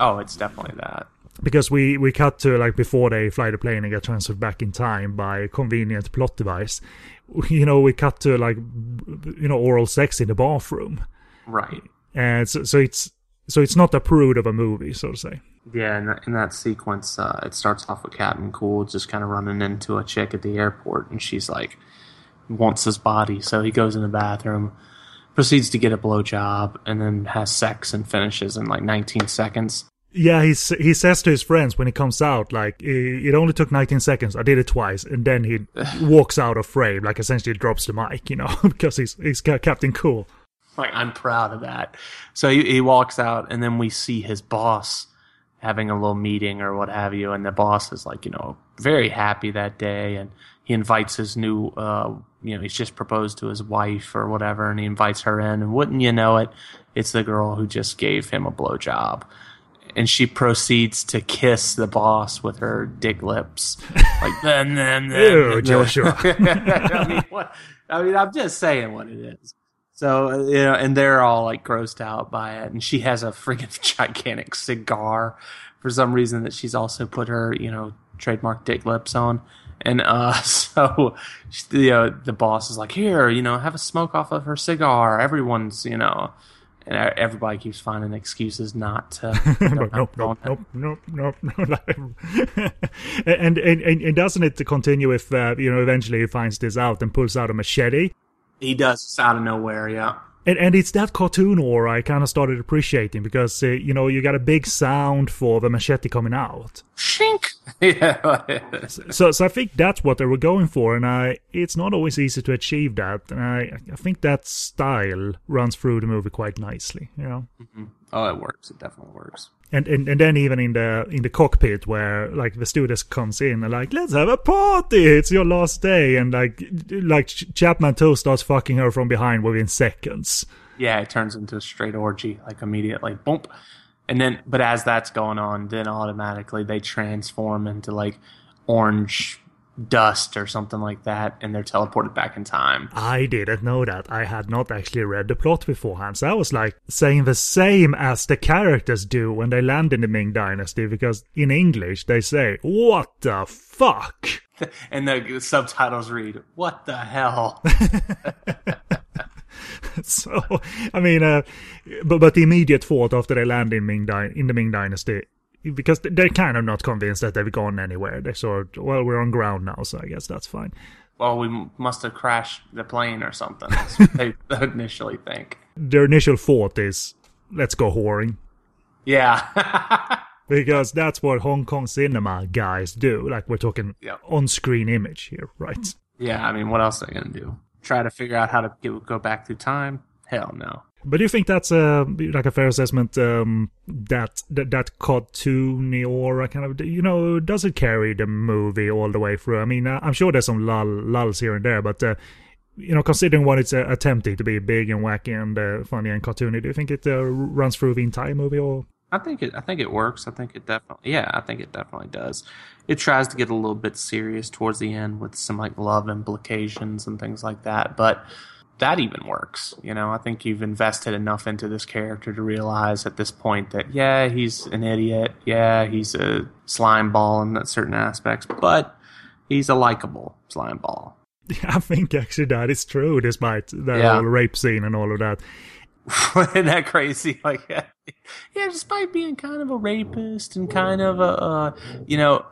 Oh, it's definitely that. because we we cut to like before they fly the plane and get transferred back in time by a convenient plot device. You know, we cut to like you know oral sex in the bathroom, Right. and so, so it's so it's not a prude of a movie, so to say. Yeah, in that, in that sequence, uh, it starts off with Captain Cool just kind of running into a chick at the airport, and she's like, wants his body, so he goes in the bathroom, proceeds to get a blowjob, and then has sex and finishes in like 19 seconds. Yeah, he he says to his friends when he comes out, like it only took 19 seconds. I did it twice, and then he walks out of frame, like essentially drops the mic, you know, because he's he's Captain Cool. Like, I'm proud of that. So he, he walks out, and then we see his boss having a little meeting or what have you, and the boss is like, you know, very happy that day, and he invites his new, uh, you know, he's just proposed to his wife or whatever, and he invites her in, and wouldn't you know it, it's the girl who just gave him a blowjob. and she proceeds to kiss the boss with her dick lips, like then then then. Ew, Joshua. I mean, what? I mean, I'm just saying what it is. So you know, and they're all like grossed out by it, and she has a freaking gigantic cigar for some reason that she's also put her you know trademark dick lips on. And uh, so, you know, the boss is like, "Here, you know, have a smoke off of her cigar." Everyone's, you know, and everybody keeps finding excuses not to. nope, nope, nope, nope, nope, nope, and, and, and doesn't it continue if, uh, you know, eventually he finds this out and pulls out a machete? He does this out of nowhere, yeah. And, and it's that cartoon aura I kind of started appreciating because, uh, you know, you got a big sound for the machete coming out. Shink. Yeah. So, so I think that's what they were going for, and I, it's not always easy to achieve that. And I, I think that style runs through the movie quite nicely, you know. Oh, it works. It definitely works. And, and and then even in the in the cockpit where like the stewardess comes in and like let's have a party it's your last day and like like Ch- Chapman To starts fucking her from behind within seconds. Yeah, it turns into a straight orgy, like immediately. Boom. And then, but as that's going on, then automatically they transform into like orange dust or something like that, and they're teleported back in time. I didn't know that. I had not actually read the plot beforehand. So I was like saying the same as the characters do when they land in the Ming Dynasty because in English they say, What the fuck? And the subtitles read, What the hell? so I mean, uh, but but the immediate thought after they land in Ming Dy- in the Ming Dynasty, because they're kind of not convinced that they've gone anywhere. They sort well, we're on ground now, so I guess that's fine. well, we must have crashed the plane or something. That's what they initially think. Their initial thought is, let's go whoring. Yeah. Because that's what Hong Kong cinema guys do. Like we're talking Yeah. on-screen image here, right? yeah, I mean, what else are they going to do? Try to figure out how to get, go back through time? Hell no. But do you think that's uh, like a fair assessment? Um, that that that cartoony aura kind of, you know, does it carry the movie all the way through? I mean, uh, I'm sure there's some lull, lulls here and there, but uh, you know, considering what it's uh, attempting to be big and wacky and uh, funny and cartoony, do you think it uh, runs through the entire movie? Or I think it. I think it works. I think it definitely. Yeah, I think it definitely does. It tries to get a little bit serious towards the end with some like love implications and things like that, but that even works. You know, I think you've invested enough into this character to realize at this point that yeah, he's an idiot. Yeah, he's a slime ball in certain aspects, but he's a likable slime ball. I think actually that is true, despite the Yeah. whole rape scene and all of that. Isn't that crazy? Like, yeah, despite being kind of a rapist and kind of a, uh, you know,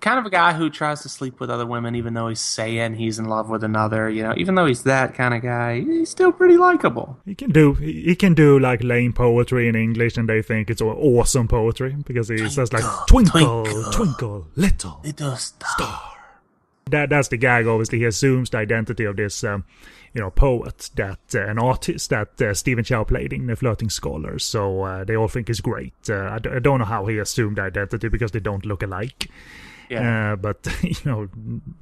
kind of a guy who tries to sleep with other women, even though he's saying he's in love with another, you know, even though he's that kind of guy, he's still pretty likable. He can do he can do like lame poetry in English, and they think it's awesome poetry because he says like twinkle, twinkle, little Little star. That that's the gag. Obviously, he assumes the identity of this, um, you know, poet that uh, an artist that uh, Stephen Chow played in The Flirting Scholars*. So uh, they all think he's great. Uh, I, d- I don't know how he assumed identity because they don't look alike. Yeah. Uh, but you know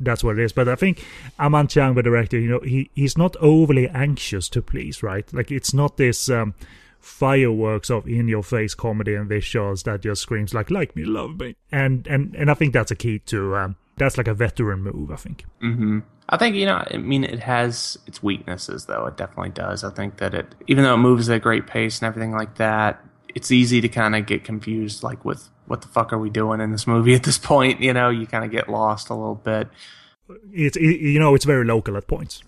that's what it is. But I think Aman Chang, the director, you know, he he's not overly anxious to please, right? Like it's not this. Um, fireworks of in-your-face comedy and visuals that just screams like "like me, love me," and and and I think that's a key to um, that's like a veteran move. I think. hmm I think you know. I mean, it has its weaknesses, though. It definitely does. I think that it, even though it moves at a great pace and everything like that, it's easy to kind of get confused, like with what the fuck are we doing in this movie at this point? You know, you kind of get lost a little bit. it's it, you know it's very local at points.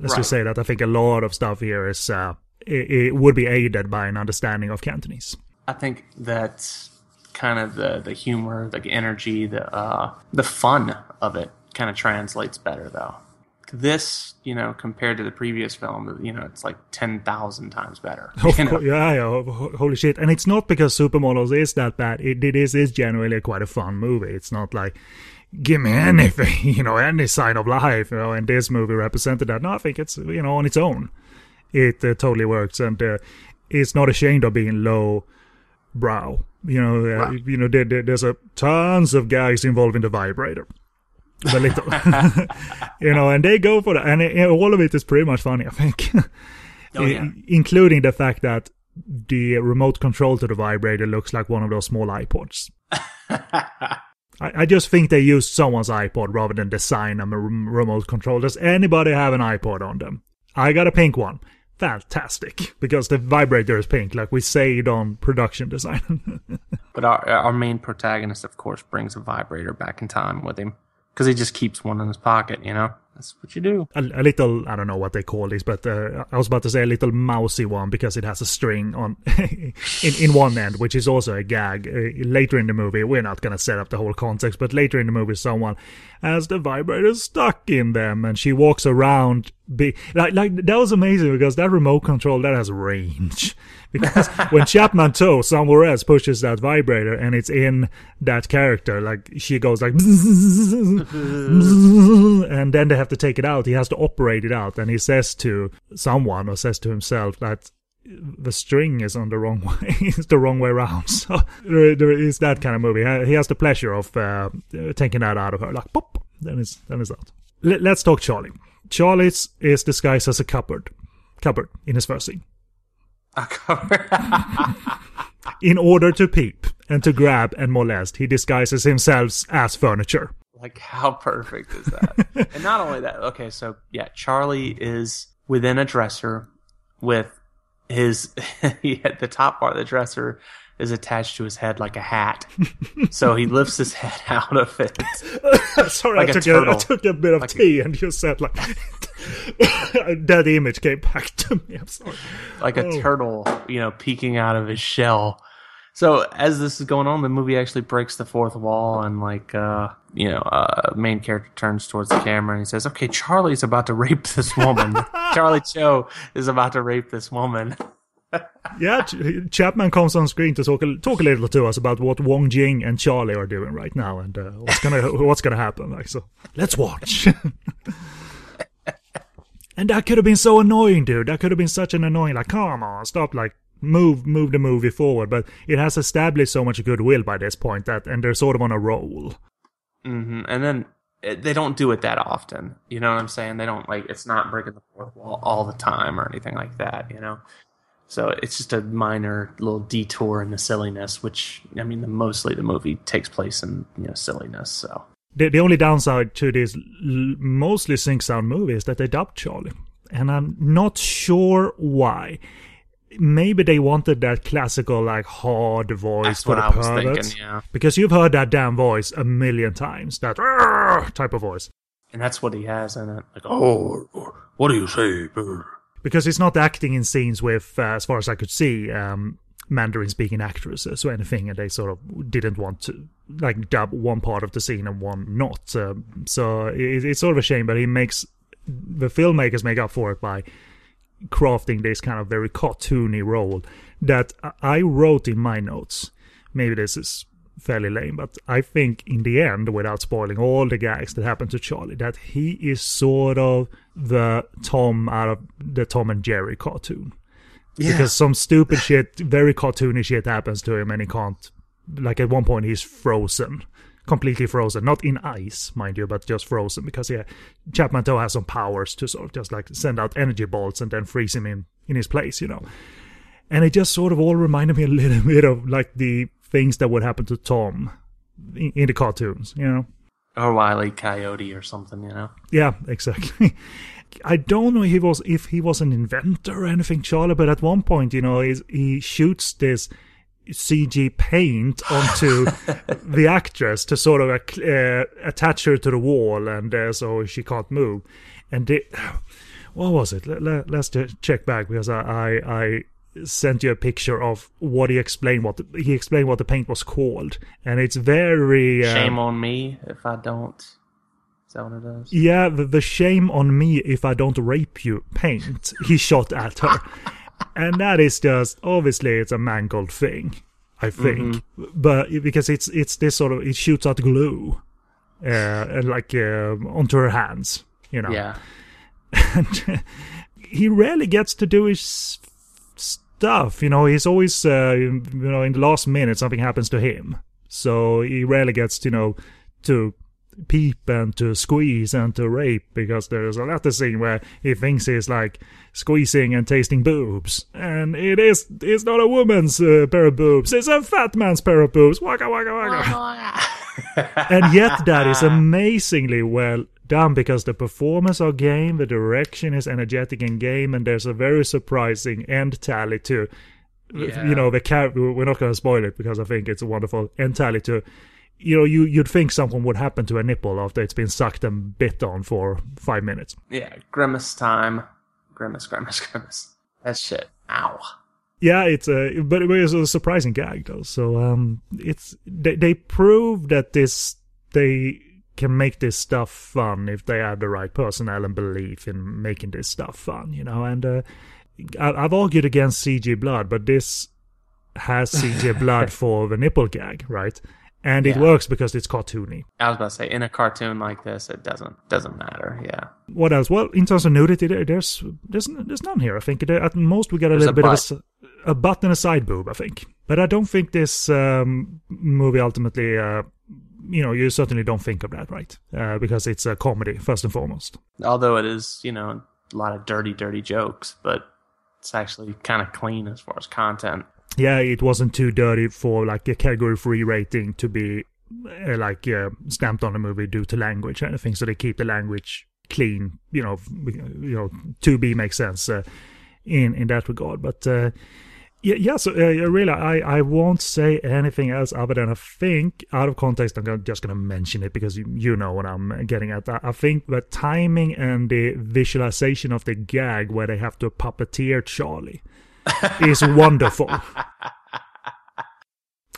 Let's Right. just say that I think a lot of stuff here is uh, it, it would be aided by an understanding of Cantonese. I think that kind of the the humor, the energy, the uh, the fun of it kind of translates better, though. This, you know, compared to the previous film, you know, it's like ten thousand times better. Of course, yeah, yeah, holy shit! And it's not because Supermodels is that bad. It, it is is generally quite a fun movie. It's not like give me anything, you know, any sign of life, you know. And this movie represented that. No, I think it's you know on its own, it uh, totally works, and uh, it's not ashamed of being low brow. You know, uh, Right. you know, there, there- there's a tons of guys involved in the vibrator. The little, you know, and they go for that, and it, all of it is pretty much funny, I think. Oh, yeah. Including the fact that the remote control to the vibrator looks like one of those small iPods. I, I just think they used someone's iPod rather than design a remote control. Does anybody have an iPod on them? I got a pink one. Fantastic. Because the vibrator is pink, like we said on production design. But our our main protagonist, of course, brings a vibrator back in time with him because he just keeps one in his pocket. You know, that's what you do. a, a little, I don't know what they call this, but uh, I was about to say a little mousy one because it has a string on in, in one end, which is also a gag. Uh, later in the movie, we're not going to set up the whole context, but later in the movie, someone has the vibrator stuck in them and she walks around. Be, like, like, that was amazing because that remote control, that has range. Because when Chapman To somewhere else pushes that vibrator and it's in that character, like she goes like, and then they have to take it out. He has to operate it out, and he says to someone or says to himself that the string is on the wrong way. it's the wrong way around. So there, there is that kind of movie. He has the pleasure of uh, taking that out of her, like pop. Then it's then it's out. Let, let's talk Charlie. Charlie is- is disguised as a cupboard, cupboard in his first scene. A cupboard In order to peep and to grab and molest, he disguises himself as furniture. like how perfect is that? and not only that. Okay, so yeah, Charlie is within a dresser with his he had the top part of the dresser is attached to his head like a hat. so he lifts his head out of it. Sorry, Like I a took a, I took a bit of Like a- tea and you said like that image came back to me. I'm sorry. like a Oh. turtle, you know, peeking out of his shell. So as this is going on, the movie actually breaks the fourth wall, and like, uh, you know, uh, main character turns towards the camera and he says, "Okay, Charlie's about to rape this woman. Charlie Cho is about to rape this woman." Yeah, Ch- Chapman comes on screen to talk a, talk a little to us about what Wong Jing and Charlie are doing right now and uh, what's gonna what's gonna happen. Like so, let's watch. and that could have been so annoying, dude. That could have been such an annoying. Like, come on, stop. Like, move move the movie forward. But it has established so much goodwill by this point that, and they're sort of on a roll. Hmm And then it, they don't do it that often. You know what I'm saying? They don't like it's not breaking the fourth wall all the time or anything like that. You know. So it's just a minor little detour in the silliness, which I mean, the, mostly the movie takes place in you know silliness. So The, the only downside to this mostly sync sound movie is that they dubbed Charlie. And I'm not sure why. Maybe they wanted that classical, like, hard voice That's for the I perverts. thinking, yeah. Because you've heard that damn voice a million times. That type of voice. and that's what he has in it. Like, Oh, what do you say? Because he's not acting in scenes with, uh, as far as I could see, um, Mandarin speaking actresses or anything, and they sort of didn't want to like dub one part of the scene and one not. Um, so it, it's sort of a shame, but he makes the filmmakers make up for it by crafting this kind of very cartoony role that I- wrote in my notes. Maybe this is fairly lame, but I think in the end, without spoiling all the gags that happen to Charlie, that he is sort of the Tom out of the Tom and Jerry cartoon. Yeah. Because some stupid shit, very cartoony shit happens to him and he can't, like at one point he's frozen. Completely frozen. Not in ice, mind you, but just frozen. Because yeah, Chapman To has some powers to sort of just like send out energy bolts and then freeze him in, in his place, you know. And it just sort of all reminded me a little bit of like the things that would happen to Tom in, in the cartoons, you know. or Wiley Coyote or something, you know. Yeah, exactly. I don't know if he was if he was an inventor or anything, Charlie, but at one point, you know, he shoots this CG paint onto the actress to sort of uh, attach her to the wall, and uh, so she can't move. And they, what was it? Let, let, us check back because I, I I sent you a picture of what he explained. What the, he explained what the paint was called, and it's very um, Shame on me if I don't. Is that what it is? Yeah, the, the shame on me if I don't rape you paint he shot at her. and that is just obviously it's a mangled thing, I think. But because it's it's this sort of it shoots out glue uh and like uh, onto her hands, you know. Yeah. And he rarely gets to do his stuff, you know, he's always uh, you know in the last minute something happens to him. So he rarely gets, you know, to peep and to squeeze and to rape because there's a latter scene where he thinks he's like squeezing and tasting boobs, and it is it's not a woman's uh, pair of boobs, it's a fat man's pair of boobs. Waka waka waka. and yet that is amazingly well done because the performance are game, the direction is energetic and game, and there's a very surprising end tally to. Yeah. You know the char- We're not going to spoil it because I think it's a wonderful end tally to you know, you you'd think something would happen to a nipple after it's been sucked and bit on for five minutes. Yeah, grimace time. Grimace, grimace, grimace. That shit. Ow. Yeah, it's a but it was a surprising gag though. So um, it's they they prove that this they can make this stuff fun if they have the right personnel and belief in making this stuff fun, you know. And uh, I, I've argued against CG blood, but this has CG blood for the nipple gag, right? And it works because it's cartoony. I was about to say, in a cartoon like this, it doesn't doesn't matter. Yeah. What else? Well, in terms of nudity, there- there's there's there's none here. I think There- at most we get a There's little a bit of a butt and a side boob. I think, but I don't think this um, movie ultimately. Uh, you know, you certainly don't think of that, right? Uh, because it's a comedy first and foremost. Although it is, you know, a lot of dirty, dirty jokes, but it's actually kind of clean as far as content. Yeah, it wasn't too dirty for like a category three rating to be uh, like uh, stamped on a movie due to language and anything. So they keep the language clean. You know, you know, to be makes sense uh, in in that regard. But uh, yeah, yeah. So uh, really, I I won't say anything else other than I think out of context. I'm gonna, just gonna mention it because you you know what I'm getting at. I, I think the timing and the visualization of the gag where they have to puppeteer Charlie is wonderful.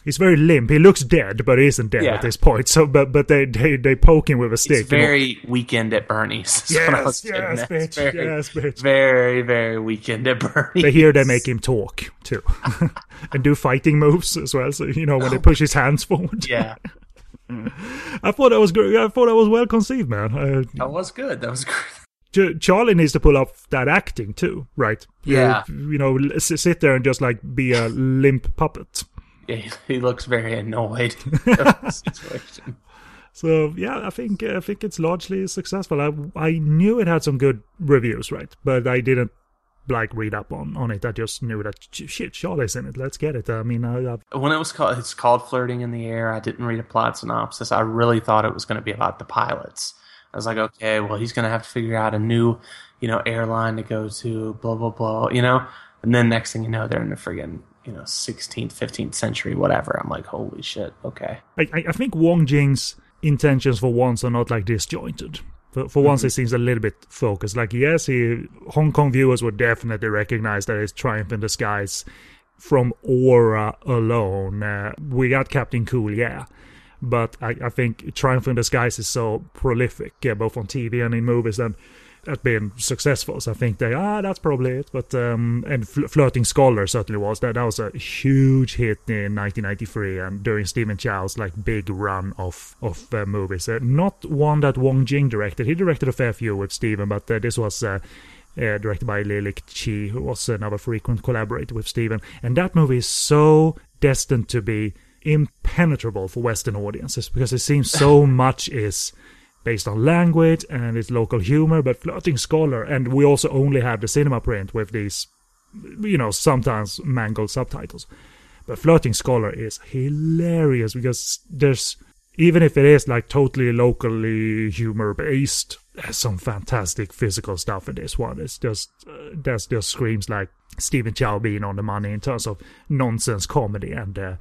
He's very limp. He looks dead, but he isn't dead Yeah. at this point. So, but but they they, they poke him with a stick. It's very weekend at Bernie's. yes, yes, bitch, very, yes, bitch. Very, very weekend at Bernie's. But here they make him talk too, and do fighting moves as well. So you know when they push his hands forward. Yeah, I thought that was great. I thought that was well conceived, man. Uh, that was good. That was great. Ch- Charlie needs to pull off that acting too, right? Yeah. You, you know, sit there and just like be a limp puppet. Yeah, he, looks very annoyed. situation. So yeah, I think I think it's largely successful. I I knew it had some good reviews, right? But I didn't like read up on on it. I just knew that sh- shit, Charlie's in it. Let's get it. I mean, I, I've, when it was called, it's called flirting in the air. I didn't read a plot synopsis. I really thought it was going to be about the pilots. I was like, okay, well, he's going to have to figure out a new, you know, airline to go to, blah blah blah, you know. And then next thing you know, they're in the friggin', you know, 16th, 15th century, whatever. I'm like, holy shit, okay. I I I think Wong Jing's intentions for once are not like disjointed. For, for once, it seems a little bit focused. Like yes, he Hong Kong viewers would definitely recognize that it's Triumph in Skies from aura alone. Uh, we got Captain Cool, yeah. But I, I think Triumph in Skies is so prolific, yeah, both on TV and in movies, and has been successful. So I think they, ah, that's probably it. But, um, and Fl- Flirting Scholar certainly was. That, that was a huge hit in 1993 and during Stephen Chow's, like, big run of, of uh, movies. Uh, not one that Wong Jing directed. He directed a fair few with Stephen, but uh, this was, uh, uh, directed by Lee Lik Chi, who was another frequent collaborator with Stephen. And that movie is so destined to be impenetrable for Western audiences because it seems so much is based on language and its local humor, but Flirting Scholar, and we also only have the cinema print with these, you know, sometimes mangled subtitles. But Flirting Scholar is hilarious because there's even if it is like totally locally humor based, there's some fantastic physical stuff in this one. It's just uh, there's just screams like Stephen Chow being on the money in terms of nonsense comedy and. Uh,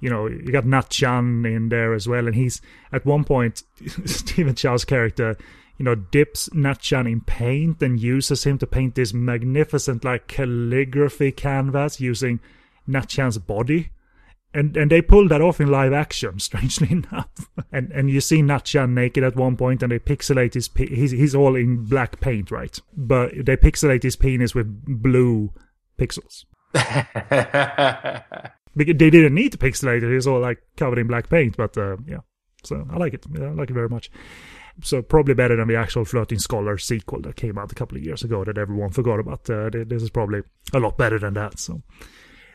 you know, you got Nat Chan in there as well, and he's at one point Stephen Chow's character, you know, dips Nat Chan in paint and uses him to paint this magnificent like calligraphy canvas using Nat Chan's body. And and they pull that off in live action, strangely enough. And and you see Nat Chan naked at one point, and they pixelate his he's he's all in black paint, right? But they pixelate his penis with blue pixels. They didn't need to pixelate it; it's all like covered in black paint. But uh, yeah, so I like it. I like it very much. So probably better than the actual Flirting Scholar sequel that came out a couple of years ago that everyone forgot about. Uh, this is probably a lot better than that. So.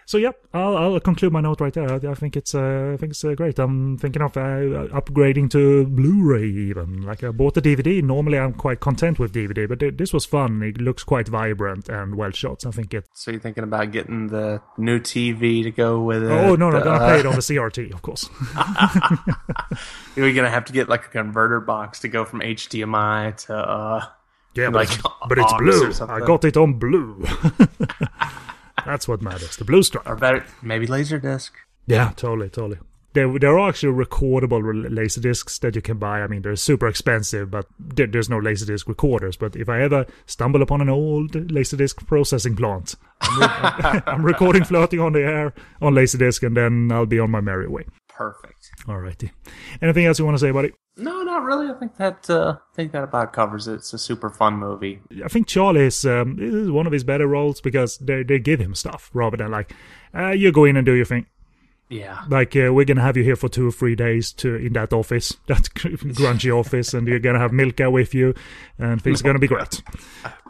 So yep, I'll, I'll conclude my note right there. I, I think it's uh, I think it's uh, great. I'm thinking of uh, upgrading to Blu-ray even. Like I bought the DVD. Normally I'm quite content with DVD, but th- this was fun. It looks quite vibrant and well shot. I think it. So you're thinking about getting the new TV to go with it? Oh no, no, I'm gonna uh, play it on the CRT, of course. You're gonna have to get like a converter box to go from HDMI to. uh Yeah, Like but, but it's blue. I got it on blue. That's what matters. The blue stripe. Or better, maybe Laserdisc. Yeah, totally, totally. There, there are actually recordable laser discs that you can buy. I mean, they're super expensive, but there, there's no laser disc recorders. But if I ever stumble upon an old laser disc processing plant, I'm, re- I'm recording Flirting in the Air on laser disc, and then I'll be on my merry way. Perfect. All righty. Anything else you want to say, buddy? No, not really. I think that uh, I think that about covers it. It's a super fun movie. I think Charlie is, um, is one of his better roles because they they give him stuff rather than like, uh, you go in and do your thing. Yeah. Like uh, we're gonna have you here for two or three days to in that office, that grungy office, and you're gonna have Milka with you, and things are gonna be great.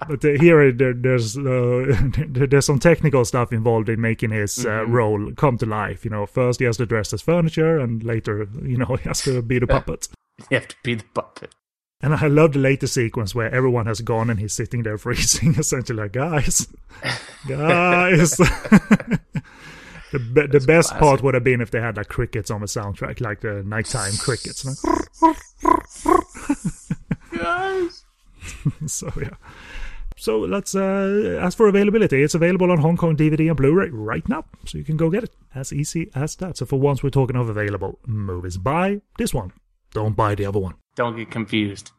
But uh, here, there, there's uh, there's some technical stuff involved in making his uh, role come to life. You know, first he has to dress as furniture, and later, you know, he has to be the puppet. You have to be the puppet. And I love the later sequence where everyone has gone and he's sitting there freezing, essentially like, guys, guys. The be- the best part would have been if they had like crickets on the soundtrack, like the nighttime crickets. Like, Guys. so yeah. So let's uh, as for availability, it's available on Hong Kong DVD and Blu-ray right now, so you can go get it. As easy as that. So for once we're talking of available movies, buy this one. Don't buy the other one. Don't get confused.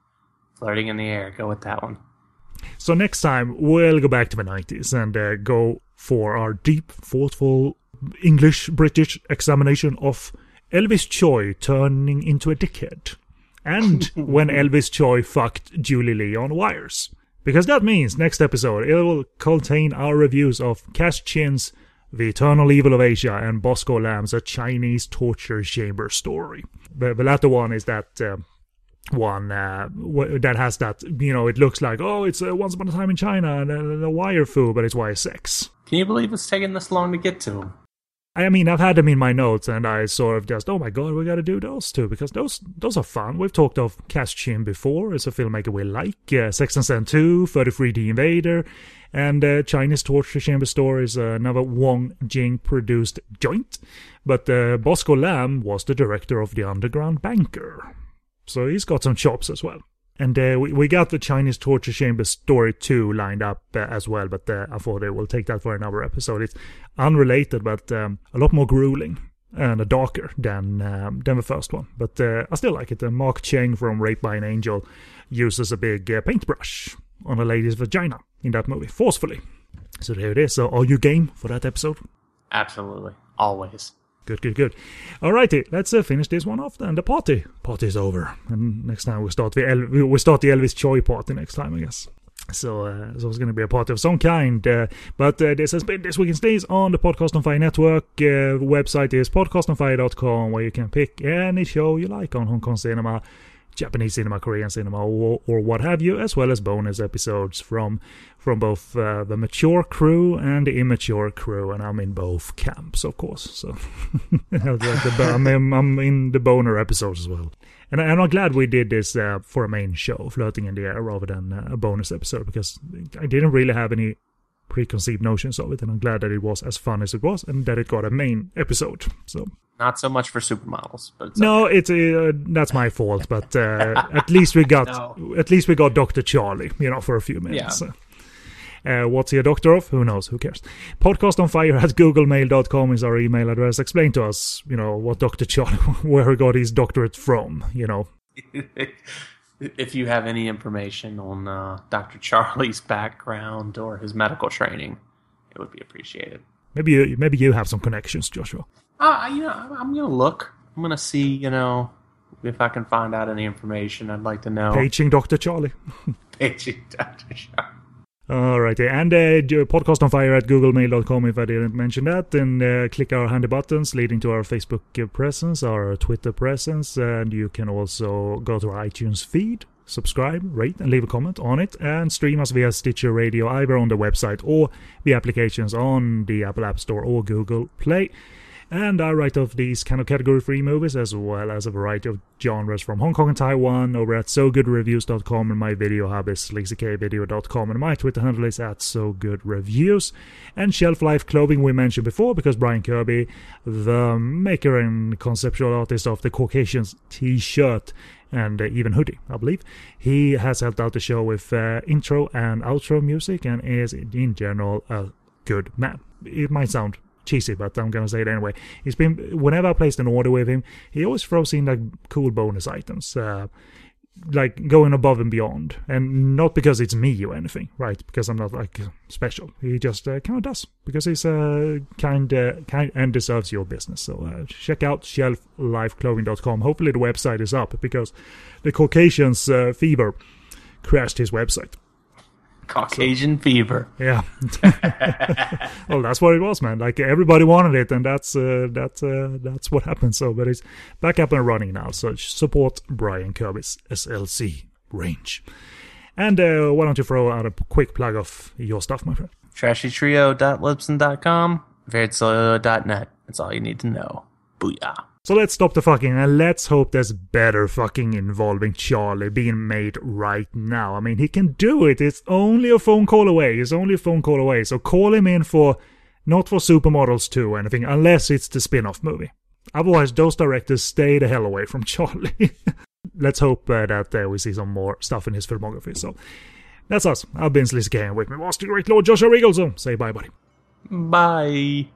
Flirting in the air. Go with that one. So next time we'll go back to the 90s and uh, go for our deep, thoughtful English British examination of Elvis Tsui turning into a dickhead. And when Elvis Tsui fucked Julie Lee on wires. Because that means next episode it will contain our reviews of Cash Chin's The Eternal Evil of Asia and Bosco Lam's A Chinese Torture Chamber Story. The, the latter one is that um, one uh, w- that has that you know it looks like oh it's uh, once upon a time in China and uh, the wire foo but it's wire sex. Can you believe it's taking this long to get to him? I mean I've had them in my notes and I sort of just oh my god we got to do those too because those those are fun. We've talked of Cash Chin before. It's a filmmaker we like. Uh, Sex and Zen 2, 33D Invader, and uh, Chinese Torture Chamber Story is another Wong Jing produced joint. But uh, Bosco Lam was the director of The Underground Banker. So he's got some chops as well. And uh, we, we got the Chinese Torture Chamber Story 2 lined up uh, as well, but uh, I thought we'll take that for another episode. It's unrelated, but um, a lot more grueling and a darker than um, than the first one. But uh, I still like it. Uh, Mark Cheng from Raped by an Angel uses a big uh, paintbrush on a lady's vagina in that movie, forcefully. So there it is. So are you game for that episode? Absolutely. Always. Good, good, good. Alrighty, let's uh, finish this one off then. The party. Party's over. And next time we start the El- we start the Elvis Tsui party next time, I guess. So, uh, so it's going to be a party of some kind. Uh, but uh, this has been This Week in Stays on the Podcast on Fire Network. Uh, website is podcastonfire.com where you can pick any show you like on Hong Kong cinema, Japanese cinema, Korean cinema, or, or what have you, as well as bonus episodes from from both uh, the mature crew and the immature crew, and I'm in both camps, of course. So I'm, in- I'm in the boner episodes as well. And, I, and I'm glad we did this uh, for a main show, Flirting in the Air, rather than a bonus episode, because I didn't really have any preconceived notions of it, and I'm glad that it was as fun as it was, and that it got a main episode. So Not so much for supermodels, but it's no, it's uh, that's my fault, but uh, at least we got No. at least we got Doctor Charlie, you know, for a few minutes. Uh, what's he a doctor of? Who knows? Who cares? Podcast on fire at googlemail.com is our email address. Explain to us, you know, what Dr. Charlie, where he got his doctorate from, you know. if you have any information on uh, Dr. Charlie's background or his medical training, it would be appreciated. Maybe you, maybe you have some connections, Joshua. Uh, you know, I'm I'm gonna look. I'm gonna see, you know, if I can find out any information. I'd like to know. Paging Dr. Charlie. Paging Dr. Charlie. Alrighty, and uh, podcast on fire at googlemail.com if I didn't mention that. And uh, click our handy buttons leading to our Facebook uh, presence, our Twitter presence, and you can also go to our iTunes feed, subscribe, rate, and leave a comment on it, and stream us via Stitcher Radio either on the website or the applications on the Apple App Store or Google Play. And I write off these kind of category free movies as well as a variety of genres from Hong Kong and Taiwan over at SoGoodReviews.com and my video hub is sleazykvideo.com and my Twitter handle is at SoGoodReviews. And Shelf Life Clothing we mentioned before because Brian Kirby, the maker and conceptual artist of the Caucasians t-shirt and even hoodie, I believe. He has helped out the show with uh, intro and outro music and is in general a good man. It might sound cheesy, but I'm gonna say it anyway. He's been whenever I placed an order with him, he always throws in like cool bonus items. Uh, like going above and beyond, and not because it's me or anything, right? Because I'm not like special. He just uh, kind of does because he's uh, kind, uh, kind and deserves your business. So uh, check out shelflifeclothing.com. Hopefully the website is up because the Caucasians uh, fever crashed his website. Caucasian fever. Yeah. well, that's what it was, man. Like everybody wanted it, and that's uh, that's uh, that's what happened. So, but it's back up and running now. So support Brian Kirby's SLC range. And uh, why don't you throw out a quick plug of your stuff, my friend? TrashyTrio.libsyn.com, VariedSolo.net. That's all you need to know. Booyah. So let's stop the fucking and let's hope there's better fucking involving Charlie being made right now. I mean, he can do it. It's only a phone call away. It's only a phone call away. So call him in for not for Supermodels 2 or anything, unless it's the spin-off movie. Otherwise, those directors stay the hell away from Charlie. let's hope uh, that uh, we see some more stuff in his filmography. So that's us. I've been K and with me was the great Lord Joshua Regal. So say bye, buddy. Bye.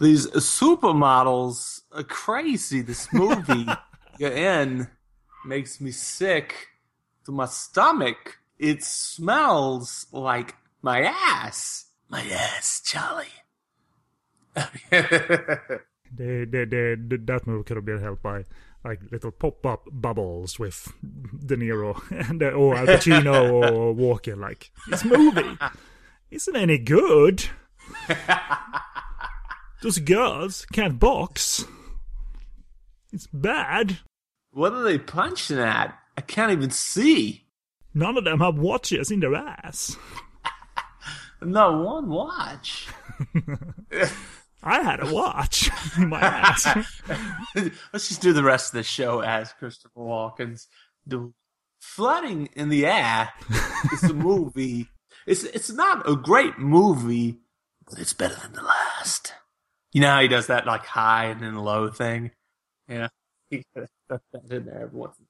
These supermodels are crazy. This movie you're in makes me sick to my stomach. It smells like my ass. My ass, Charlie. The, the, the, the, that movie could have been helped by like little pop-up bubbles with De Niro and uh, or Al Pacino or Walken. Like this movie isn't any good. Those girls can't box. It's bad. what are they punching at? I can't even see. None of them have watches in their ass. Not one watch. I had a watch in my ass. Let's just do the rest of the show as Christopher Walken's the Flirting in the Air is a movie. It's it's not a great movie, but it's better than the last. You know how he does that like high and then low thing? Yeah. He does that in there every once